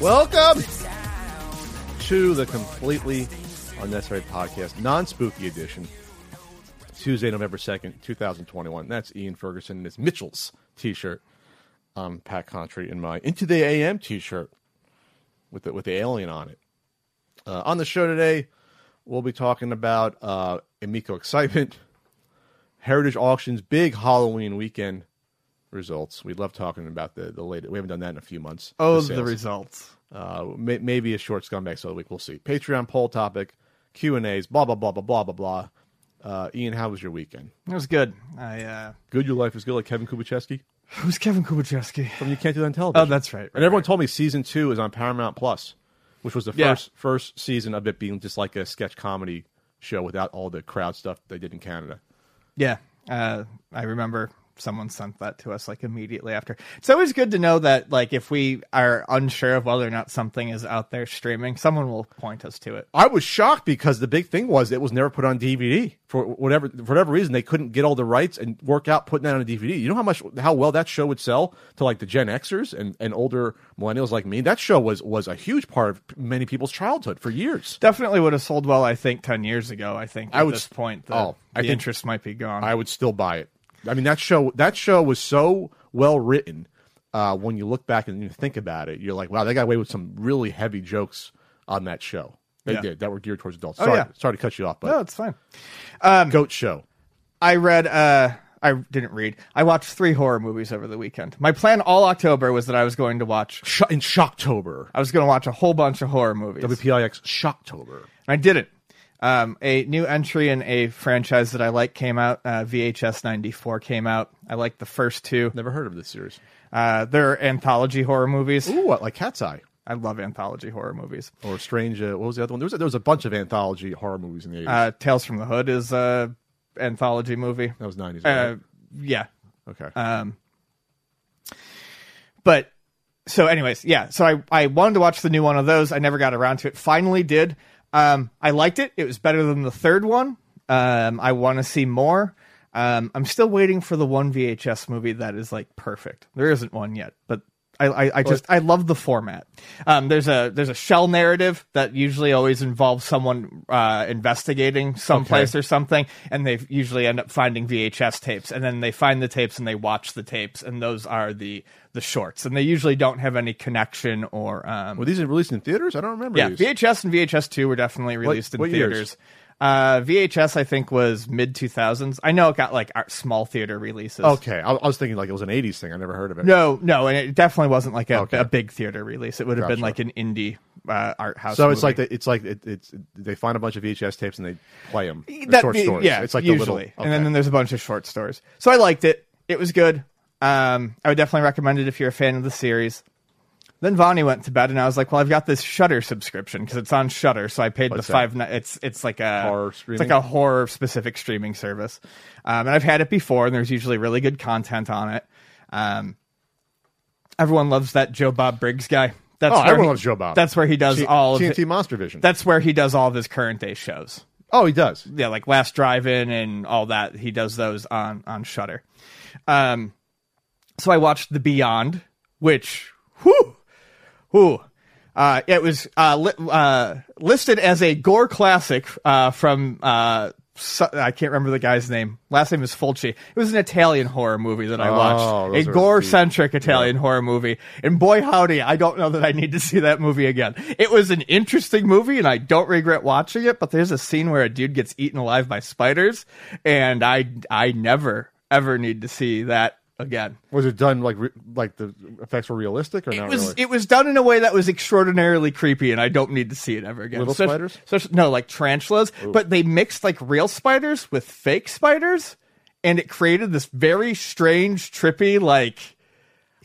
Welcome to the completely unnecessary podcast, non spooky edition. Tuesday, November 2nd, 2021. That's Ian Ferguson in his Mitchell's t shirt. Um, Pat Contri in my Into the AM t shirt with the, with the alien on it. Uh, on the show today, we'll be talking about uh, Amico Excitement, Heritage Auctions, big Halloween weekend results. We love talking about the, the latest. We haven't done that in a few months. Oh, the the results. Uh, may, maybe a short scumbag so week. We'll see. Patreon poll topic, Q and A's, blah blah blah blah blah blah blah. Uh, Ian, how was your weekend? It was good. I uh Good. Your life is good, like Kevin Kubusheskie who's Kevin Kubusheskie? from You Can't Do That on Television. Oh, that's right. and everyone told me season two is on Paramount Plus, which was the Yeah. first first season of it being just like a sketch comedy show without all the crowd stuff they did in Canada. Yeah. Uh I remember someone sent that to us like immediately after. It's always good to know that like if we are unsure of whether or not something is out there streaming, someone will point us to it. I was shocked because the big thing was it was never put on DVD for whatever for whatever reason they couldn't get all the rights and work out putting that on a DVD. You know how much how well that show would sell to like the Gen Xers and, and older millennials like me. That show was was a huge part of many people's childhood for years. Definitely would have sold well, I think, ten years ago. I think at I would this point the, oh, I the think- interest might be gone. I would still buy it. I mean that show that show was so well written. Uh, when you look back and you think about it, you're like, wow, they got away with some really heavy jokes on that show. They Yeah. did that were geared towards adults. Oh, sorry, yeah. sorry to cut you off, but no, it's fine. Um, Goat Show. I read uh I didn't read. I watched three horror movies over the weekend. My plan all October was that I was going to watch Sh- in Shocktober. I was going to watch a whole bunch of horror movies. WPIX Shocktober. And I didn't. Um, a new entry in a franchise that I like came out. Uh, VHS 94 came out. I like the first two. Never heard of this series. Uh, they're anthology horror movies. Ooh, what, like Cat's Eye I love anthology horror movies. or Strange. Uh, what was the other one? There was a, there was a bunch of anthology horror movies in the eighties. Uh, Tales from the Hood is a anthology movie. that was nineties. Uh, yeah. okay. Um, but so, anyways, yeah. So I I wanted to watch the new one of those. I never got around to it. Finally, did. Um, I liked it. It was better than the third one. Um, I want to see more. Um, I'm still waiting for the one VHS movie that is like perfect. There isn't one yet, but I, I, I just I love the format. Um, there's a there's a shell narrative that usually always involves someone uh, investigating someplace Okay. or something, and they usually end up finding VHS tapes, and then they find the tapes and they watch the tapes, and those are the the shorts, and they usually don't have any connection or um, were these released in theaters? I don't remember. yeah, these. VHS and VHS two were definitely released in what years? Uh, VHS I think was mid two thousands. I know it got like art- small theater releases. Okay, I, I was thinking like it was an '80s thing. I never heard of it. No, no, and it definitely wasn't like a, Okay. a big theater release. It would have been like an indie uh, art house. So it's movie. like the, it's like it, it's they find a bunch of VHS tapes and they play them. That- short stories. Yeah, it's like usually, the little. and then, then there's a bunch of short stories. So I liked it. It was good. Um, I would definitely recommend it if you're a fan of the series. Then Vonnie went to bed, and I was like, "Well, I've got this Shudder subscription because it's on Shudder, so I paid What's the that? five. ni- It's it's like a Horror It's streaming? like a horror specific streaming service, um, and I've had it before, and there's usually really good content on it. Um, everyone loves that Joe Bob Briggs guy. That's Oh, where everyone he- loves Joe Bob. That's where he does T- all of TNT it. Monster Vision. That's where he does all of his current day shows oh, he does. yeah, like Last Drive-In and all that. He does those on on Shudder. Um, so I watched The Beyond, which, whoo, whoo, uh, it was uh, li- uh, listed as a gore classic uh, from. Uh, so, I can't remember the guy's name. Last name is Fulci. It was an Italian horror movie that I Oh, watched. those A gore centric Italian horror movie. And boy, howdy, I don't know that I need to see that movie again. It was an interesting movie and I don't regret watching it, but there's a scene where a dude gets eaten alive by spiders and I, I never, ever need to see that again. Was it done like re- like the effects were realistic or It not was really? it was done in a way that was extraordinarily creepy, and I don't need to see it ever again. Little So- spiders? so- no, like tarantulas, but they mixed like real spiders with fake spiders, and it created this very strange, trippy, like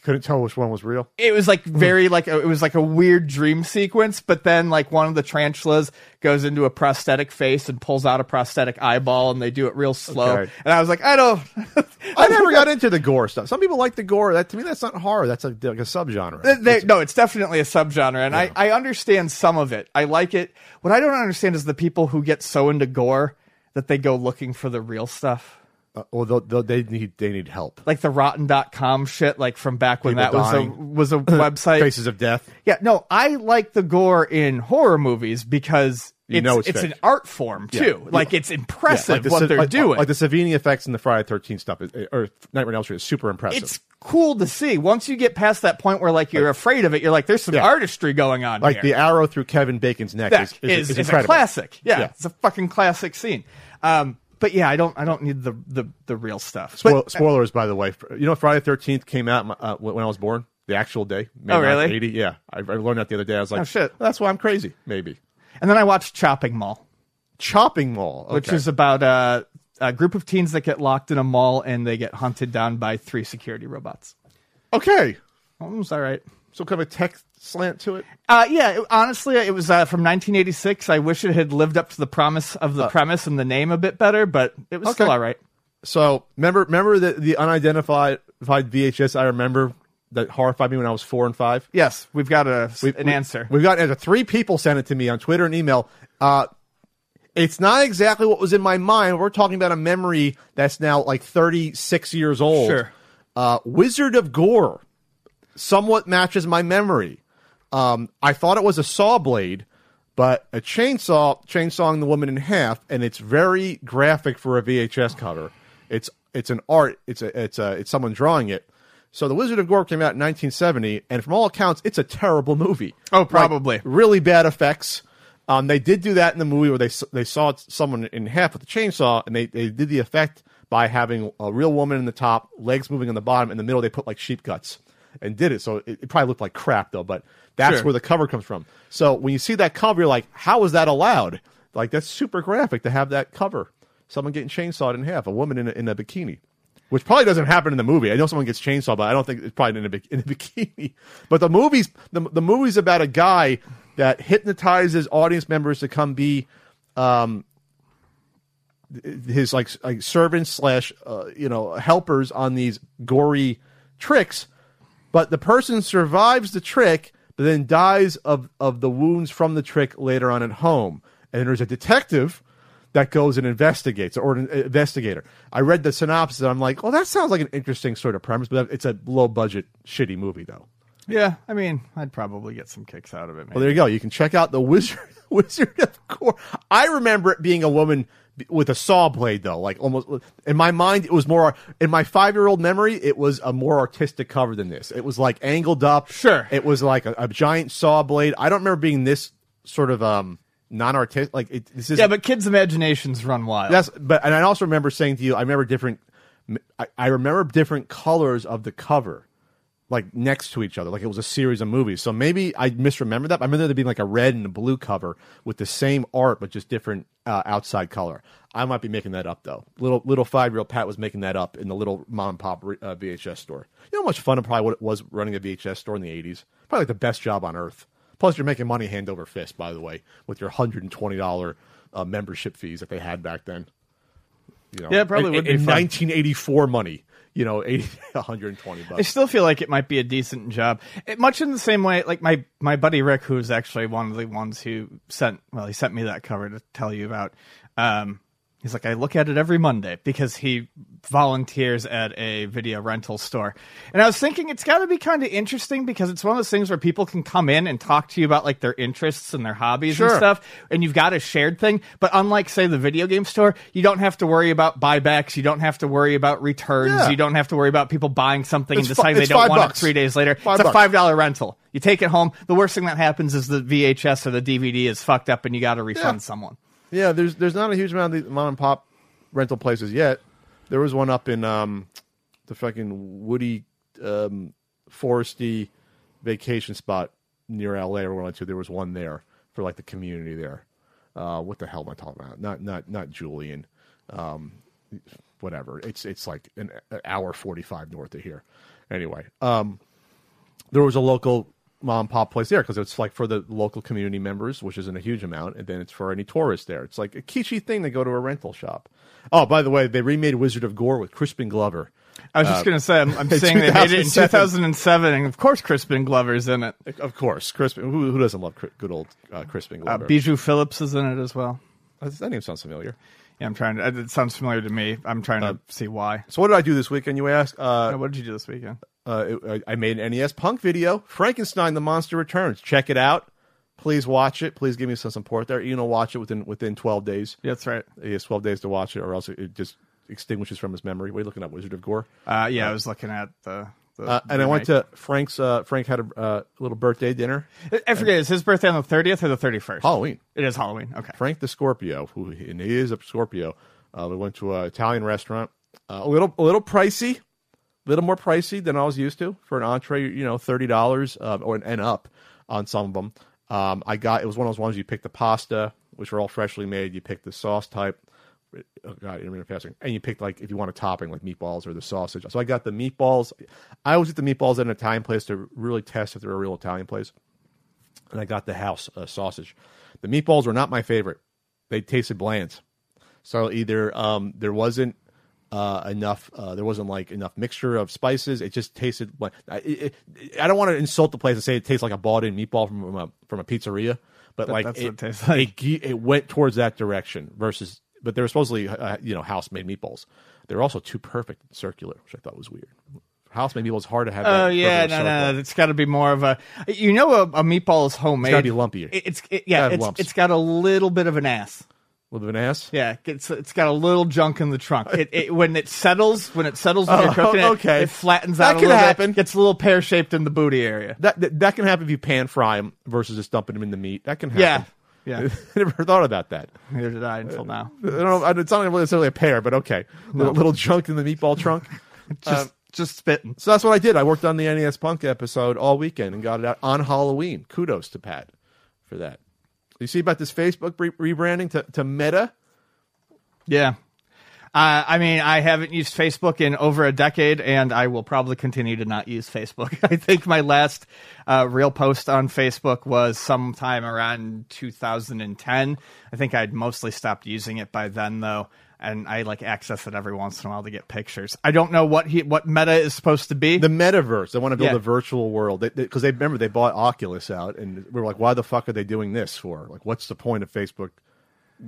Couldn't tell which one was real. it was like very like a, it was like a weird dream sequence. But then like one of the tarantulas goes into a prosthetic face and pulls out a prosthetic eyeball, and they do it real slow. Okay. And I was like, I don't. I never got into the gore stuff. Some people like the gore. That to me, that's not horror. That's a, like a subgenre. Th- they- no, it's definitely a subgenre, and I, I understand some of it. I like it. What I don't understand is the people who get so into gore that they go looking for the real stuff. Uh, well, they'll, they'll, they need they need help. like the rotten.com shit like from back when People that was a was a website Faces of Death. yeah no i like the gore in horror movies because You it's, know it's it's an art form too like it's impressive the, what they're like, doing Like the Savini effects and the Friday Thirteenth stuff, is, or Nightmare on Elm Street, is super impressive. it's cool to see once you get past that point where like you're afraid of it you're like there's some Yeah. artistry going on like here. the arrow through Kevin Bacon's neck that is, is, is, is a classic yeah, Yeah. it's a fucking classic scene um but yeah i don't i don't need the the, the real stuff Spoil- But- spoilers, by the way. You know, Friday Thirteenth came out uh, when I was born, the actual day. May Oh, really? 80. Yeah, I, I learned that the other day. I was like, Oh, shit. That's why I'm crazy. Maybe and then i watched chopping mall Chopping Mall, which is about a, a group of teens that get locked in a mall and they get hunted down by three security robots. okay. Oh, it's all right. So kind of a tech slant to it. Uh, yeah, it- honestly, it was uh, from 1986. I wish it had lived up to the promise of the premise and the name a bit better, but it was still Uh, Okay. all right. So remember, remember the the unidentified VHS. I remember that horrified me when I was four and five. Yes, we've got a, an we- answer. We've got uh, three people sent it to me on Twitter and email. Uh, it's not exactly what was in my mind. We're talking about a memory that's now like 36 years old. Sure. Uh, Wizard of Gore somewhat matches my memory. Um, I thought it was a saw blade, but a chainsaw chainsawing the woman in half, and it's very graphic for a VHS cover. It's it's an art. It's a it's a it's someone drawing it. So the Wizard of Gore came out in 1970, and from all accounts, it's a terrible movie. Oh, Like, probably. really bad effects. Um, they did do that in the movie where they they saw someone in half with a chainsaw, and they, they did the effect by having a real woman in the top, legs moving on the bottom. In the middle, they put like sheep guts and did it. So it, it probably looked like crap though, but that's Sure. where the cover comes from. So when you see that cover, you're like, how is that allowed? Like that's super graphic to have that cover. Someone getting chainsawed in half, a woman in a, in a bikini. Which probably doesn't happen in the movie. I know someone gets chainsawed, but I don't think it's probably in a, in a bikini. But the movie's the, the movie's about a guy that hypnotizes audience members to come be um, his like like servants slash uh, you know helpers on these gory tricks. But the person survives the trick, but then dies of of the wounds from the trick later on at home. And there's a detective that goes and investigates, or an investigator. I read the synopsis, and I'm like, well, that sounds like an interesting sort of premise, but it's a low budget, shitty movie, though. yeah, I mean, I'd probably get some kicks out of it. Maybe. Well, there you go. You can check out the Wizard Wizard of Gore. I remember it being a woman with a saw blade, though. Like almost in my mind, it was more in my five year old memory. It was a more artistic cover than this. It was like angled up. Sure. It was like a, a giant saw blade. I don't remember being this sort of um non artistic. Like it, this is yeah, but kids' imaginations run wild. That's but and I also remember saying to you, I remember different. I, I remember different colors of the cover, like next to each other, like it was a series of movies. So maybe I misremember that. I remember there being like a red and a blue cover with the same art but just different uh, outside color. I might be making that up though. Little little five year old Pat was making that up in the little mom and pop uh, VHS store. You know how much fun it probably what it was running a VHS store in the eighties. Probably like the best job on earth. Plus, you're making money hand over fist, by the way, with your hundred and twenty dollar uh, membership fees that they had back then. You know, Yeah, probably in, would be in 1984 money. You know, 80, 120 I still feel like it might be a decent job. It, much in the same way, like my my buddy Rick, who's actually one of the ones who sent well, he sent me that cover to tell you about. Um, he's like, I look at it every Monday because he volunteers at a video rental store, and I was thinking it's got to be kind of interesting because it's one of those things where people can come in and talk to you about like their interests and their hobbies and stuff, and you've got a shared thing. But unlike say the video game store, you don't have to worry about buybacks, you don't have to worry about returns, Yeah. you don't have to worry about people buying something It's and deciding they don't want bucks. it three days later. Five it's a five dollar rental. You take it home. The worst thing that happens is the VHS or the DVD is fucked up, and you got to refund Yeah. someone. Yeah, there's there's not a huge amount of the mom and pop rental places yet. There was one up in um, the fucking woody, um, foresty vacation spot near LA or we went to. There was one there for like the community there. Uh, what the hell am I talking about? Not not not Julian. Um, whatever. It's it's like an, an hour forty five north of here. Anyway, um, there was a local mom and pop place there because it's like for the local community members, which isn't a huge amount, and then it's for any tourists there. It's like a kitschy thing to go to a rental shop. Oh, by the way, they remade Wizard of Gore with Crispin Glover. I was just Uh, going to say, I'm, I'm saying they made it in 2007. 2007, and of course, Crispin Glover's in it. Of course, Crispin. Who, who doesn't love good old uh, Crispin Uh, Glover? Bijou Phillips is in it as well. Uh, that name sounds familiar. Yeah, I'm trying to. It sounds familiar to me. I'm trying Uh, to see why. So what did I do this weekend? You ask. Uh, what did you do this weekend? Uh, it- I I made an NES Punk video. Frankenstein: The Monster Returns. Check it out. Please watch it. Please give me some support there. You know, watch it within within 12 days. That's right. He has 12 days to watch it, or else it just extinguishes from his memory. What are you looking at? Wizard of Gore. Uh, yeah, I was looking at the. the Uh, and I went to Frank's. Uh, Frank had a uh, little birthday dinner. I forget. Is his birthday on the 30th or the 31st? Halloween. It is Halloween. Okay. Frank the Scorpio, who and he is a Scorpio. Uh, we went to an Italian restaurant. Uh, a little, a little pricey, little more pricey than I was used to for an entree. You know, thirty dollars uh, or and up on some of them. Um, I got it was one of those ones you pick the pasta, which are all freshly made. You pick the sauce type. Oh God, intermittent fasting, and you pick like if you want a topping like meatballs or the sausage. So I got the meatballs. I always get the meatballs at an Italian place to really test if they're a real Italian place and I got the house uh, sausage. The meatballs were not my favorite. They tasted bland. So either um, there wasn't uh, enough, uh, there wasn't like enough mixture of spices. It just tasted like I, it, it- I don't want to insult the place and say it tastes like a bought-in meatball from a from a pizzeria, but like that's it, what it tastes like. it went towards that direction. Versus, but they were supposedly uh, you know house-made meatballs. They were also too perfect and circular, which I thought was weird. House-made meatballs hard to have. Oh that yeah, no, circle. no, it's got to be more of a. You know, a, a meatball is homemade. gotta be lumpier. It- it's it, yeah, it's it's got a little bit of an ass. A little bit of an ass. Yeah, it's it's got a little junk in the trunk. It, it when it settles, when it settles when Oh, you're cooking it, okay. it flattens That out a could happen. bit. Gets a little pear shaped in the booty area. That, that that can happen if you pan fry them versus just dumping them in the meat. That can happen. Yeah, yeah. I never thought about that. Neither did I until now. I don't know. It's not necessarily a pear, but okay. Little, little junk in the meatball trunk. Just um, just spitting. So that's what I did. I worked on the NES Punk episode all weekend and got it out on Halloween. Kudos to Pat for that. You see about this Facebook re- rebranding to, to Meta? Yeah. Uh, I mean, I haven't used Facebook in over a decade, and I will probably continue to not use Facebook. I think my last uh, real post on Facebook was sometime around 2010. I think I'd mostly stopped using it by then, though, and I like access it every once in a while to get pictures. I don't know what he what Meta is supposed to be. The metaverse. They want to build Yeah. a virtual world because they, remember they bought Oculus out, and we were like, "Why the fuck are they doing this for? Like, what's the point of Facebook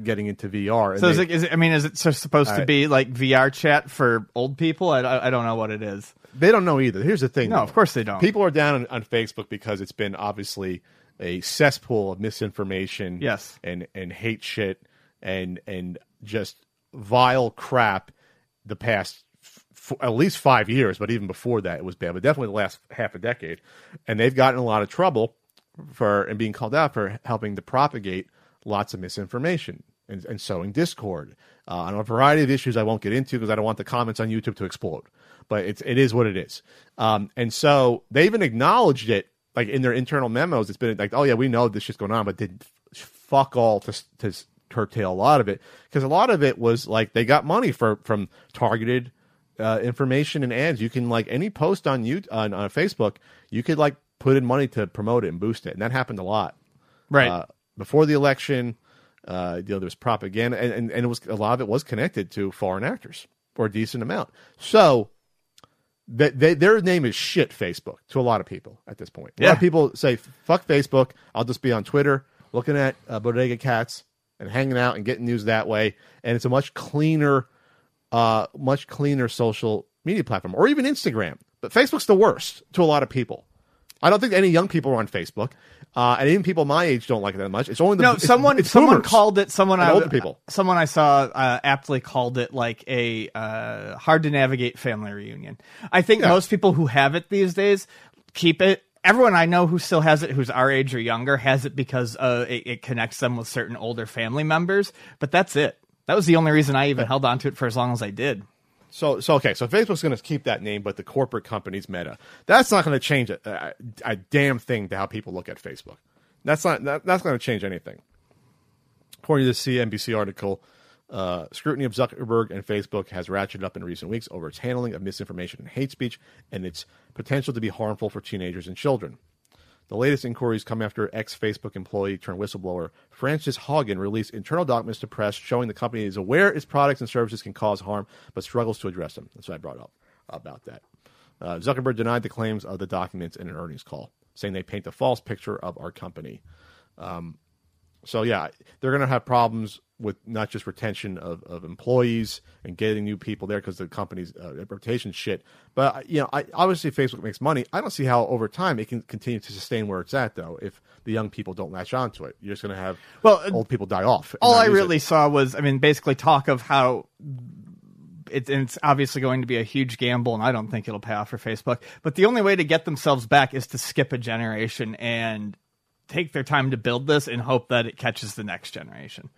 getting into VR?" And so is it, is it? I mean, is it supposed to be like VR chat for old people? I, I, I don't know what it is. They don't know either. Here's the thing. No, though. of course they don't. People are down on, on Facebook because it's been obviously a cesspool of misinformation. Yes. and and hate shit and and just vile crap. The past at least five years, but even before that, it was bad. But definitely the last half a decade, and they've gotten a lot of trouble for and being called out for helping to propagate lots of misinformation and, and sowing discord uh, on a variety of issues I won't get into because I don't want the comments on YouTube to explode. But it's it is what it is. Um, and so they even acknowledged it, like in their internal memos. It's been like, oh yeah, we know this shit's going on, but did fuck all to to curtail a lot of it because a lot of it was like they got money for from targeted uh, information and ads. You can like any post on you on, on Facebook, you could like put in money to promote it and boost it, and that happened a lot. Right. Uh, before the election, uh, you know, there was propaganda, and, and, and it was a lot of it was connected to foreign actors or a decent amount. So that they, their name is shit Facebook to a lot of people at this point. A lot Yeah. of people say fuck Facebook. I'll just be on Twitter looking at uh, bodega cats and hanging out and getting news that way. And it's a much cleaner, uh, much cleaner social media platform, or even Instagram. But Facebook's the worst to a lot of people. I don't think any young people are on Facebook, uh, and even people my age don't like it that much. It's only the no, it's- someone it's someone boomers. called it. Someone and I, older people. Someone I saw uh, aptly called it like a uh, hard to navigate family reunion. I think Yeah. most people who have it these days keep it. Everyone I know who still has it, who's our age or younger, has it because uh, it, it connects them with certain older family members. But that's it. That was the only reason I even held on to it for as long as I did. So, so okay. So Facebook's going to keep that name, but the corporate company's Meta. That's not going to change a, a, a damn thing to how people look at Facebook. That's not that, that's going to change anything. According to the CNBC article, uh, scrutiny of Zuckerberg and Facebook has ratcheted up in recent weeks over its handling of misinformation and hate speech, and its potential to be harmful for teenagers and children. The latest inquiries come after ex Facebook employee turned whistleblower Frances Haugen released internal documents to press showing the company is aware its products and services can cause harm but struggles to address them. That's what I brought up about that. Uh, Zuckerberg denied the claims of the documents in an earnings call, saying they paint a false picture of our company. Um, So yeah, they're going to have problems with not just retention of, of employees and getting new people there because the company's uh, reputation shit. But you know, I, obviously Facebook makes money. I don't see how over time it can continue to sustain where it's at though. If the young people don't latch onto it, you're just going to have Well, uh, old people die off. all I use it. really saw was, I mean, basically talk of how it, it's obviously going to be a huge gamble, and I don't think it'll pay off for Facebook. But the only way to get themselves back is to skip a generation and take their time to build this and hope that it catches the next generation.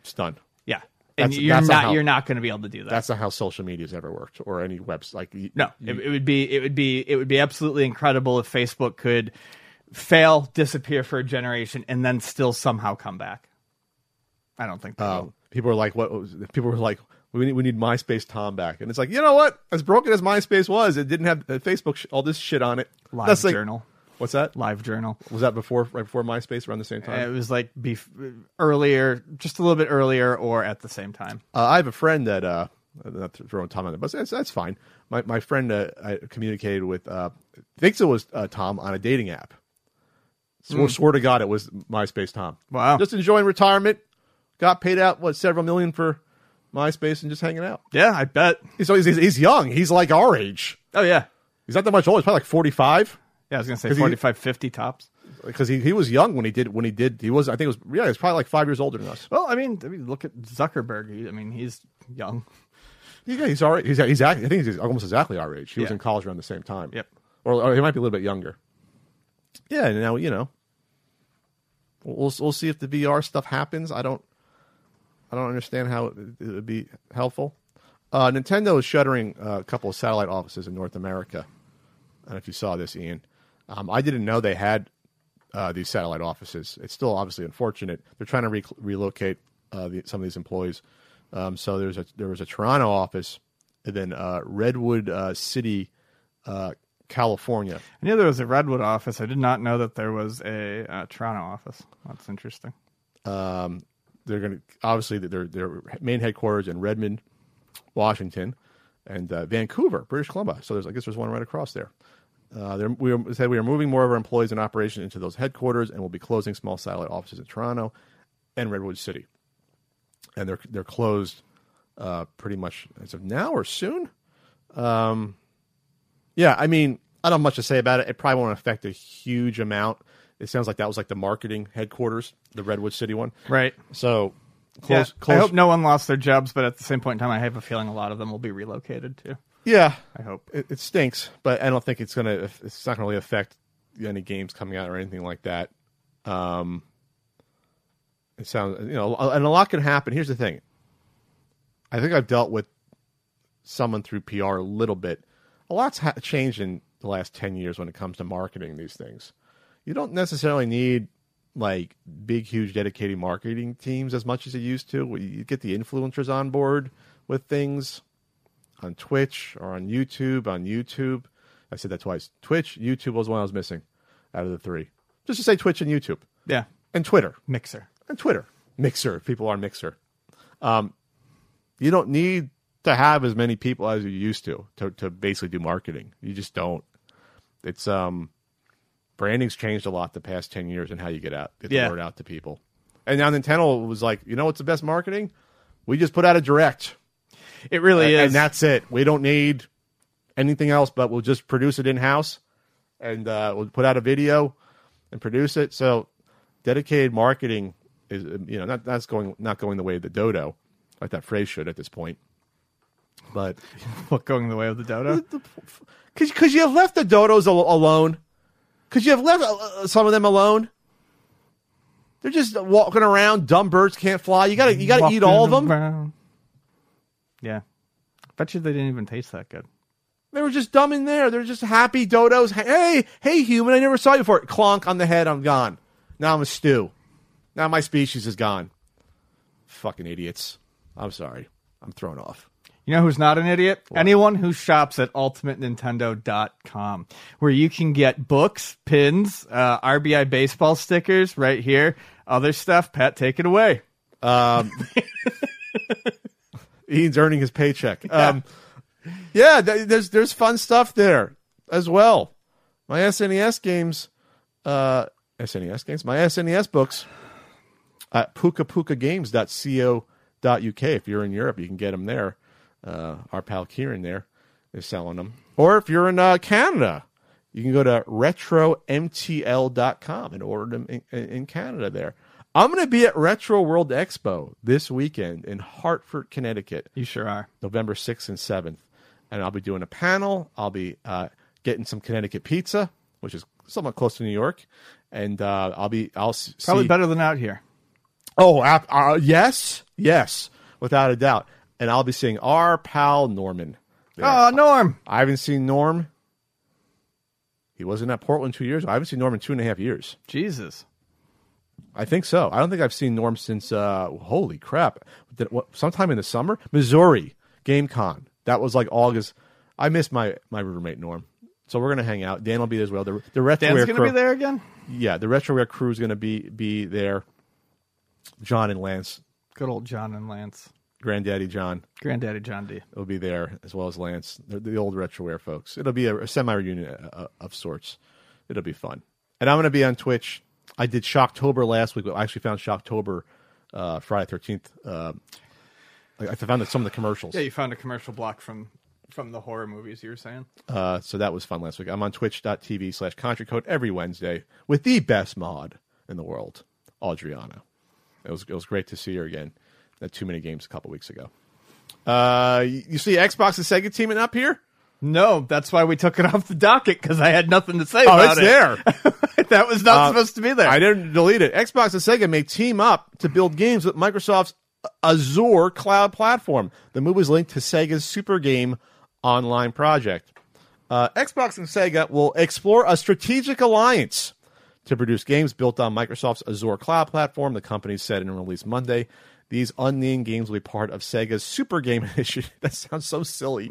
it's done. Yeah, and That's- you're that's not how- you're not going to be able to do that. That's not how social media's ever worked or any webs like y- No, it, it would be it would be it would be absolutely incredible if Facebook could fail, disappear for a generation, and then still somehow come back. I don't think. Um, people are like, what? People were like, we need, we need MySpace Tom back, and it's like, you know what? As broken as MySpace was, it didn't have uh, Facebook sh- all this shit on it. Live That's like- Journal, What's that? Live Journal. Was that before, right before MySpace, around the same time? It was like bef- earlier, just a little bit earlier, or at the same time. Uh, I have a friend that, uh, not throwing Tom on it, but that's, that's fine. My my friend uh, I communicated with, uh, thinks it was uh, Tom on a dating app. Swear, swear to God, it was MySpace Tom. Wow. Just enjoying retirement. Got paid out what several million for MySpace and just hanging out. Yeah, I bet. So he's, he's, he's young. He's like our age. Oh yeah, He's not that much older. He's probably like forty five. Yeah. I was gonna say 'Cause he- 45, 50 tops. Because he, he was young when he did when he did he was I think it was yeah he was probably like five years older than us. Well, I mean, I mean, look at Zuckerberg. He, I mean, he's young. Yeah, he's all right. He's he's I think he's almost exactly our age. He was in college around the same time. Yep. Or, or he might be a little bit younger. Yeah, and now you know. We'll we'll see if the VR stuff happens. I don't I don't understand how it, it would be helpful. Uh, Nintendo is shuttering uh, a couple of satellite offices in North America. I don't know if you saw this, Ian. Um, I didn't know they had uh, these satellite offices. It's still obviously unfortunate. They're trying to re- relocate uh, the, some of these employees. Um, so there's a there was a Toronto office, and then uh, Redwood uh, City, uh, California. I knew there was a Redwood office. I did not know that there was a uh, Toronto office. That's interesting. Um, they're going to obviously their their main headquarters in Redmond, Washington, and uh, Vancouver, British Columbia. So there's I guess there's one right across there. Uh, we are, said we are moving more of our employees and operations into those headquarters, and we'll be closing small satellite offices in Toronto and Redwood City. And they're they're closed uh, pretty much as of now or soon. Um, yeah, I mean, I don't have much to say about it. It probably won't affect a huge amount. It sounds like that was like the marketing headquarters, the Redwood City one. Right. So Yeah, close, close. I hope no one lost their jobs, but at the same point in time, I have a feeling a lot of them will be relocated too. Yeah, I hope. it, it stinks, but I don't think it's gonna. It's not gonna really affect any games coming out or anything like that. Um, it sounds, you know, and a lot can happen. Here's the thing. I think I've dealt with someone through PR a little bit. A lot's ha- changed in the last ten years when it comes to marketing these things. You don't necessarily need like big, huge, dedicated marketing teams as much as you used to. You get the influencers on board with things on Twitch or on YouTube. On YouTube, I said that twice. Twitch, YouTube was one I was missing out of the three. Just to say Twitch and YouTube Yeah. and Twitter Mixer. and Twitter. Mixer, people are Mixer. Um, you don't need to have as many people as you used to, to to basically do marketing. You just don't. It's um, branding's changed a lot the past ten years and how you get out get the word out to people. And now Nintendo was like, you know what's the best marketing? We just put out a direct, It really and, is. and that's it. We don't need anything else, but we'll just produce it in house, and uh, we'll put out a video and produce it. So dedicated marketing is you know not that's going not going the way of the dodo, like that phrase should at this point. But what going the way of the dodo. because you have left the dodos al- alone, because you have left uh, some of them alone. They're just walking around. Dumb birds can't fly. You gotta you gotta eat all of them. Around. Yeah. Bet you they didn't even taste that good. They were just dumb in there. They're just happy dodos. Hey, hey, human! I never saw you before. Clonk on the head. I'm gone. Now I'm a stew. Now my species is gone. Fucking idiots. I'm sorry. I'm thrown off. You know who's not an idiot? Anyone who shops at ultimatenintendo.com, where you can get books, pins, uh, RBI baseball stickers right here, other stuff. Pat, take it away. Ian's earning his paycheck. Um, yeah, there's there's fun stuff there as well. My SNES games, uh, SNES games, my SNES books at pukapukagames.co.uk. If you're in Europe, you can get them there. Uh, our pal Kieran there is selling them. Or if you're in uh, Canada, you can go to retromtl.com and order them in, in Canada there. I'm going to be at Retro World Expo this weekend in Hartford, Connecticut. You sure are. November 6th and 7th. And I'll be doing a panel. I'll be uh, getting some Connecticut pizza, which is somewhat close to New York. And uh, I'll be, I'll s- Probably better than out here. Oh, uh, yes, yes, without a doubt. And I'll be seeing our pal Norman. there. Oh, Norm. I haven't seen Norm. He wasn't at Portland two years. I haven't seen Norm in two and a half years. Jesus. I think so. I don't think I've seen Norm since uh, holy crap. Did, what, sometime in the summer, Missouri GameCon. That was like August. I miss my my roommate Norm. So we're gonna hang out. Dan will be there as well. The the retroware Dan's going to crew, be there again? Yeah, the retroware crew is gonna be be there. John and Lance, Good old John and Lance. Granddaddy John, Granddaddy John D. will be there as well as Lance, the, the old retroware folks. It'll be a, a semi reunion uh, of sorts. It'll be fun. And I'm going to be on Twitch. I did Shocktober last week, but I actually found Shocktober uh, Friday 13th. Uh, I found some of the commercials. Yeah, you found a commercial block from from the horror movies you were saying. Uh, so that was fun last week. I'm on twitch.tv slash country code every Wednesday with the best mod in the world, Adriana. It was, it was great to see her again at Too Many Games a couple weeks ago. Uh, you you see Xbox and Sega teaming up here? No, that's why we took it off the docket because I had nothing to say Oh, about it's it. there. that was not Uh, supposed to be there. I didn't delete it. Xbox and Sega may team up to build games with Microsoft's Azure cloud platform. The move is linked to Sega's Super Game Online project. Uh, Xbox and Sega will explore a strategic alliance to produce games built on Microsoft's Azure cloud platform. The company said in a release Monday. These unnamed games will be part of Sega's Super Game Initiative. That sounds so silly.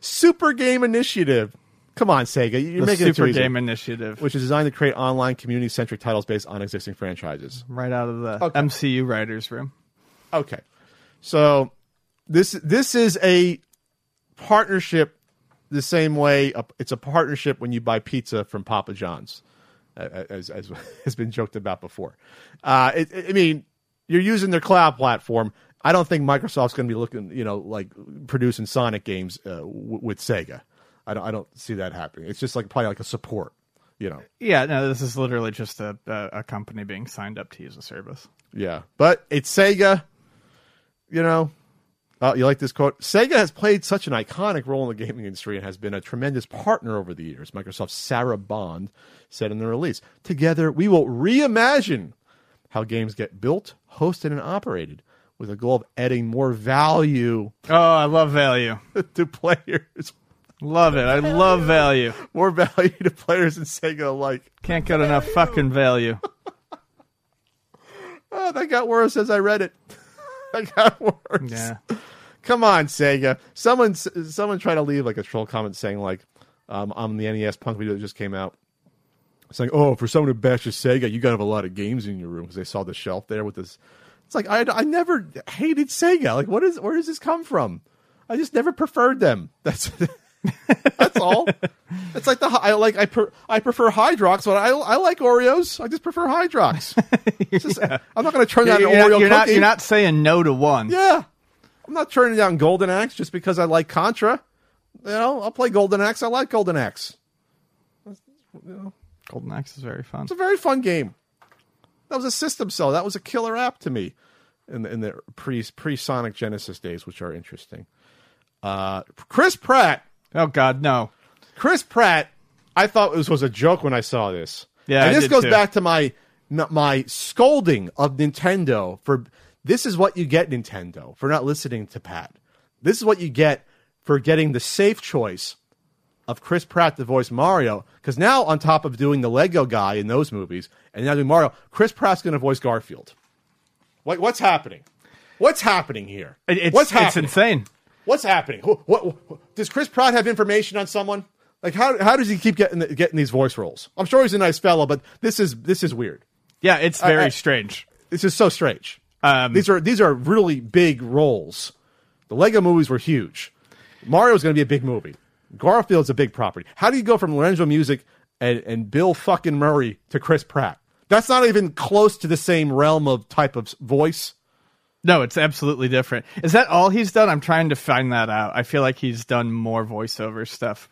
Super Game Initiative. Come on, Sega. You're the making it too Super easy. Game Initiative, Which is designed to create online community centric titles based on existing franchises. right out of the Okay. MCU writers' room. Okay. So this this is a partnership the same way a- it's a partnership when you buy pizza from Papa John's, as as has been joked about before. Uh, it, it- I mean, you're using their cloud platform. I don't think Microsoft's going to be looking, you know, like producing Sonic games uh, w- with Sega. I don't, I don't see that happening. It's just like probably like a support, you know. Yeah, no, this is literally just a, a, a company being signed up to use a service. Yeah, but it's Sega. You know, uh, you like this quote? Sega has played such an iconic role in the gaming industry and has been a tremendous partner over the years. Microsoft's Sarah Bond said in the release, "Together, we will reimagine how games get built, hosted, and operated." With a goal of adding more value Oh, I love value. to players, Love it. I love value. more value to players and Sega alike. Can't get enough fucking value. Oh, that got worse as I read it. that got worse. Yeah. Come on, Sega. Someone, someone tried to leave like a troll comment saying like, um, on the NES Punk video that just came out, saying, "Oh, for someone who bashes Sega, you got to have a lot of games in your room because they saw the shelf there with this." It's like I, I never hated Sega. Like, what is where does this come from? I just never preferred them. That's that's all. It's like the I like I per, I prefer Hydrox, but I I like Oreos. I just prefer Hydrox. Just- I'm not going to turn down You're, an Oreo not, you're, not, cookie. you're not saying no to one. Yeah. I'm not turning down Golden Axe just because I like Contra. You know, I'll play Golden Axe. I like Golden Axe. Golden Axe is very fun. It's a very fun game. That was a system cell. That was a killer app to me in the, in the pre pre Sonic Genesis days, which are interesting. Uh, Chris Pratt. Oh, God, no. Chris Pratt. I thought this was a joke when I saw this. Yeah, and this goes too. back to my my scolding of Nintendo for this is what you get Nintendo for not listening to Pat. This is what you get for getting the safe choice of Chris Pratt to voice Mario. Because now, on top of doing the Lego guy in those movies and now doing Mario, Chris Pratt's going to voice Garfield. Like, what's happening? What's happening here? It- It's, what's it's insane. What's happening? Who- What, what- does Chris Pratt have information on someone? Like how how does he keep getting the, getting these voice roles? I'm sure he's a nice fellow, but this is this is weird. Yeah, it's very I- strange. This is so strange. Um, these are these are really big roles. The Lego movies were huge. Mario's going to be a big movie. Garfield's a big property. How do you go from Lorenzo Music and, and Bill fucking Murray to Chris Pratt? That's not even close to the same realm of type of voice. No, it's absolutely different. Is that all he's done? I'm trying to find that out. I feel like he's done more voiceover stuff.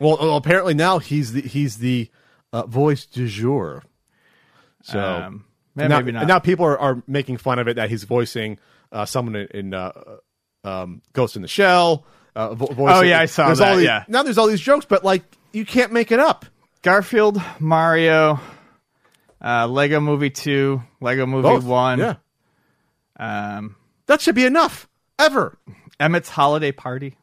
Well, well, apparently now he's the he's the uh, voice du jour. So Um, and now, maybe not. and now people are, are making fun of it that he's voicing uh, someone in, in uh, um, Ghost in the Shell. Uh, vo- voicing, Oh, yeah, I saw there's that, All these, yeah. Now there's all these jokes, but like you can't make it up. Garfield, Mario, uh, Lego Movie Two, Lego Movie Both. One, Yeah, um, that should be enough ever. Emmett's Holiday Party.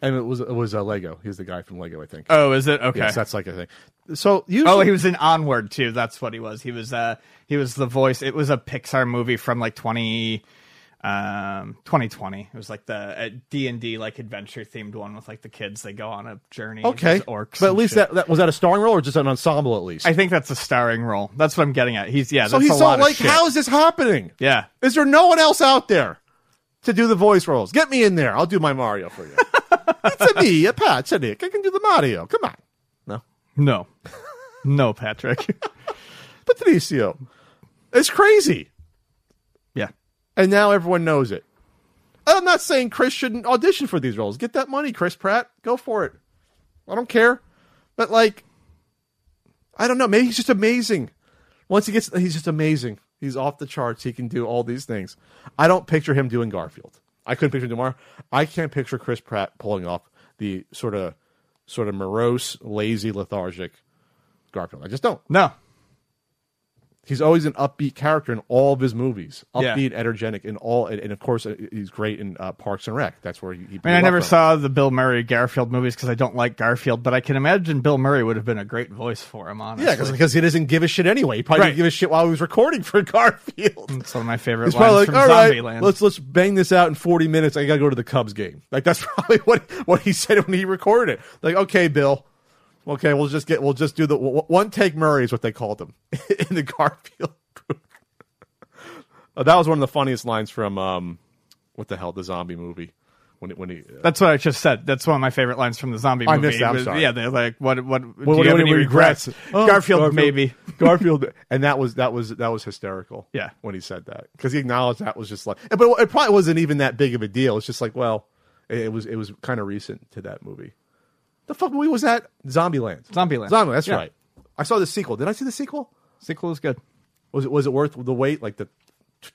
And it was it was uh, Lego. He's the guy from Lego, I think. Oh, is it okay? Yes, that's like a thing. So usually, Oh, he was in Onward too. That's what he was. He was uh he was the voice. It was a Pixar movie from like 20 um 2020. It was like the D&D like adventure themed one with like the kids they go on a journey okay, orcs. but at least shit. that, that was that a starring role or just an ensemble at least. I think that's a starring role. That's what I'm getting at. He's yeah, so that's he's so lot like, how is this happening? Yeah. Is there no one else out there to do the voice roles? Get me in there. I'll do my Mario for you. it's a me, a Pat, a Nick. I can do the Mario. Come on. No. No. no, Patrick. Patricio. It's crazy. And now everyone knows it. I'm not saying Chris shouldn't audition for these roles. Get that money, Chris Pratt. Go for it. I don't care. But like I don't know, maybe he's just amazing. Once he gets he's just amazing. He's off the charts. He can do all these things. I don't picture him doing Garfield. I couldn't picture him Mario. I can't picture Chris Pratt pulling off the sort of sort of morose, lazy, lethargic Garfield. I just don't. No. He's always an upbeat character in all of his movies. Yeah. Upbeat, energetic in all, and, and of course uh, he's great in uh, Parks and Rec. That's where he. he I mean, I never saw the Bill Murray Garfield movies because I don't like Garfield, but I can imagine Bill Murray would have been a great voice for him. Honestly, Yeah, because he doesn't give a shit anyway. He probably Right. didn't give a shit while he was recording for Garfield. it's one of my favorite He's lines probably like, from all right, Zombieland. let's let's bang this out in forty minutes. I gotta go to the Cubs game. Like that's probably what what he said when he recorded it. Like, okay, Bill. Okay, we'll just get we'll just do the one take Murray is what they called him in the Garfield. Uh, that was one of the funniest lines from um, what the hell the zombie movie when it, when he uh, That's what I just said. That's one of my favorite lines from the zombie I movie. missed I'm was- sorry. Yeah, they're like, what, what, what do what- you have what- any what regrets? Oh, Garfield, maybe. Garfield, and that was that was that was hysterical. Yeah. when he said that because he acknowledged that was just like, but it probably wasn't even that big of a deal. It's just like, well, it, it was it was kind of recent to that movie. The fuck movie was that? Zombieland. Zombieland. Zombieland. That's Yeah. right. I saw the sequel. Did I see the sequel? Sequel is good. Was it was it worth the wait? Like the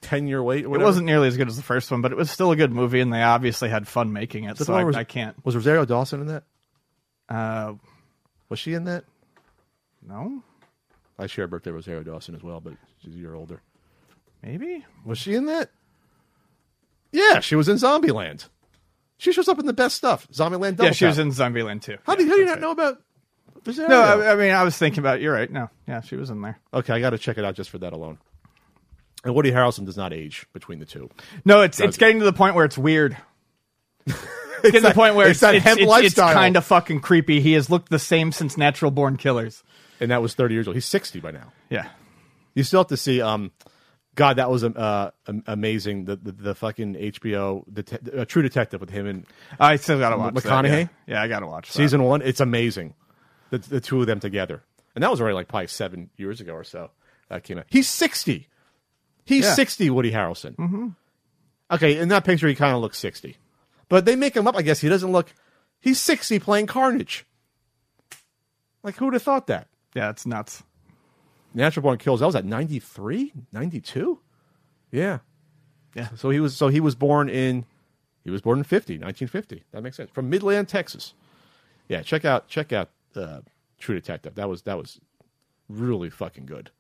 ten year wait? Or It whatever? wasn't nearly as good as the first one, but it was still a good movie, and they obviously had fun making it. So I, was- I can't. Was Rosario Dawson in that? Uh, Was she in that? no, I share a birthday with Rosario Dawson as well, but she's a year older. maybe. Was she in that? Yeah, she was in Zombieland. She shows up in the best stuff. Zombieland. Double yeah, she was in Zombieland too. How do you, how do you not right. know about? No, I, I mean, I was thinking about. You're right. No, yeah, she was in there. okay, I got to check it out just for that alone. And Woody Harrelson does not age between the two. No, it's it's it? getting to the point where it's weird. It's getting to the point where it's it's, that it's, hemp it's, kind of fucking creepy. He has looked the same since Natural Born Killers. And that was 30 years old. He's 60 by now. Yeah, You still have to see. Um, God, that was uh, amazing. The, the the fucking HBO det- uh, True Detective with him and I still gotta watch that, McConaughey? yeah. yeah, I gotta watch that. season one. It's amazing. The, the two of them together, and that was already like probably seven years ago or so. That came out. He's 60. He's Yeah. 60. Woody Harrelson. Mm-hmm. Okay, in that picture, he kind of looks 60, but they make him up. I guess he doesn't look. He's 60 playing Carnage. Like who'd have thought that? Yeah, it's nuts. Natural Born Kills. That was at 93, 92? Yeah. Yeah. So he was so he was born in he was born in 50, 1950. That makes sense. From Midland, Texas. Yeah, check out check out uh, True Detective. That was that was really fucking good.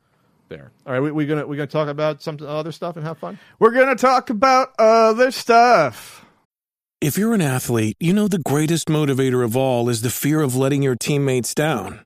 There. All right, we, we're gonna we're gonna talk about some other stuff and have fun. We're gonna talk about other stuff. If you're an athlete, you know the greatest motivator of all is the fear of letting your teammates down.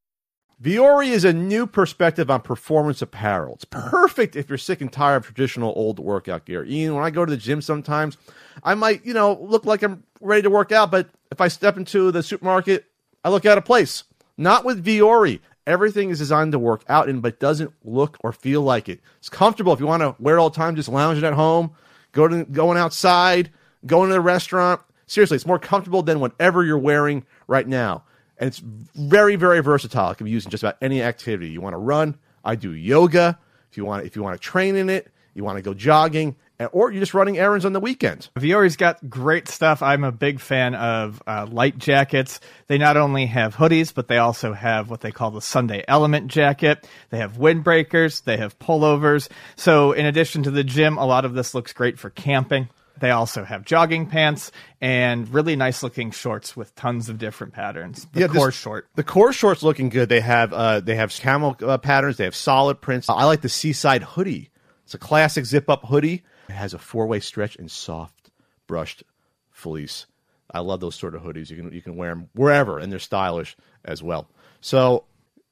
Vuori is a new perspective on performance apparel. It's perfect if you're sick and tired of traditional old workout gear. Ian, when I go to the gym sometimes, I might, you know, look like I'm ready to work out, but if I step into the supermarket, I look out of place. Not with Vuori. Everything is designed to work out in, but doesn't look or feel like it. It's comfortable if you want to wear it all the time, just lounging at home, go to, going outside, going to the restaurant. Seriously, it's more comfortable than whatever you're wearing right now and it's very very versatile. It can be used in just about any activity. You want to run, I do yoga. If you want if you want to train in it, you want to go jogging, or you're just running errands on the weekend. Vuori's got great stuff. I'm a big fan of uh, light jackets. They not only have hoodies, but they also have what they call the Sunday Element jacket. They have windbreakers. They have pullovers. So in addition to the gym, a lot of this looks great for camping. They also have jogging pants and really nice looking shorts with tons of different patterns. The Yeah, core this- short. The Kore shorts looking good. They have uh, they have camel uh, patterns. They have solid prints. I like the seaside hoodie. It's a classic zip up hoodie. It has a four way stretch and soft brushed fleece. I love those sort of hoodies. You can you can wear them wherever, and they're stylish as well. So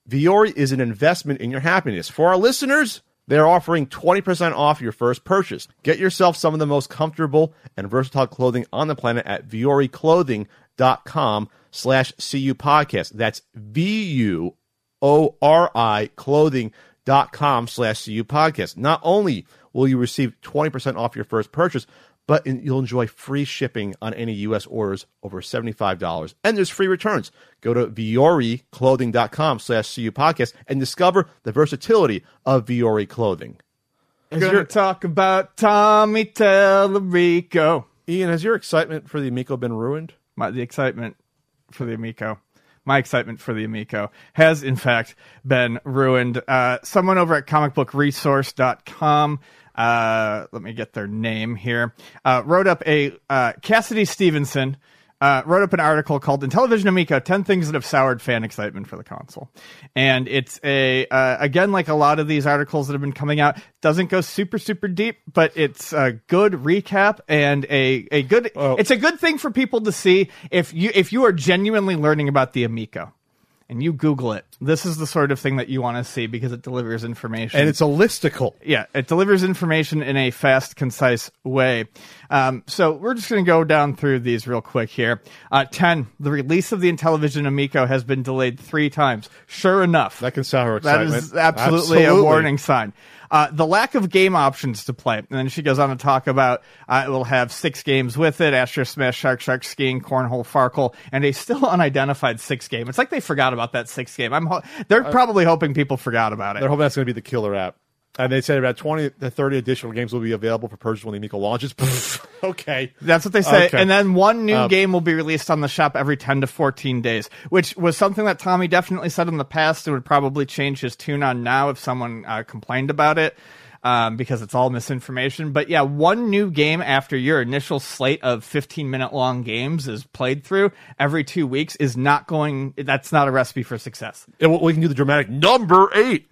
Vuori is an investment in your happiness. For our listeners, they're offering 20% off your first purchase. Get yourself some of the most comfortable and versatile clothing on the planet at VuoriClothing.com slash CU podcast. That's V-U-O-R-I clothing.com slash CU podcast. Not only will you receive 20% off your first purchase, but you'll enjoy free shipping on any U.S. orders over $75. And there's free returns. Go to VuoriClothing.com slash CU podcast and discover the versatility of Vuori clothing. Has Gonna your, talk about Tommy Tallarico. Ian, has your excitement for the Amico been ruined? My, the excitement for the Amico. My excitement for the Amico has, in fact, been ruined. Uh, someone over at comicbookresource.com, uh, let me get their name here, uh, wrote up a uh, Cassidy Stevenson. Uh, wrote up an article called "Intellivision Amico: Ten Things That Have Soured Fan Excitement for the Console," and it's a uh, again like a lot of these articles that have been coming out. Doesn't go super super deep, but it's a good recap and a a good. It's a good thing for people to see if you if you are genuinely learning about the Amico, and you Google it. This is the sort of thing that you want to see because it delivers information And it's a listicle. yeah, it delivers information in a fast, concise way. Um, so we're just going to go down through these real quick here. Uh, 10. The release of the Intellivision Amico has been delayed three times. Sure enough. That can That excitement. is absolutely, a warning sign. Uh, the lack of game options to play. And then she goes on to talk about uh, it will have six games with it Astro Smash, Shark Shark Skiing, Cornhole, Farkle, and a still unidentified six game. It's like they forgot about that sixth game. I'm ho- They're probably hoping people forgot about it. They're hoping that's going to be the killer app. And they said about 20 to 30 additional games will be available for purchase when the Amico launches. okay. That's what they say. Okay. And then one new Um, game will be released on the shop every 10 to 14 days, which was something that Tommy definitely said in the past and would probably change his tune on now if someone uh, complained about it. Um, because it's all misinformation. But yeah, one new game after your initial slate of 15 minute long games is played through every two weeks is not going, that's not a recipe for success. And we- we can do the dramatic number eight.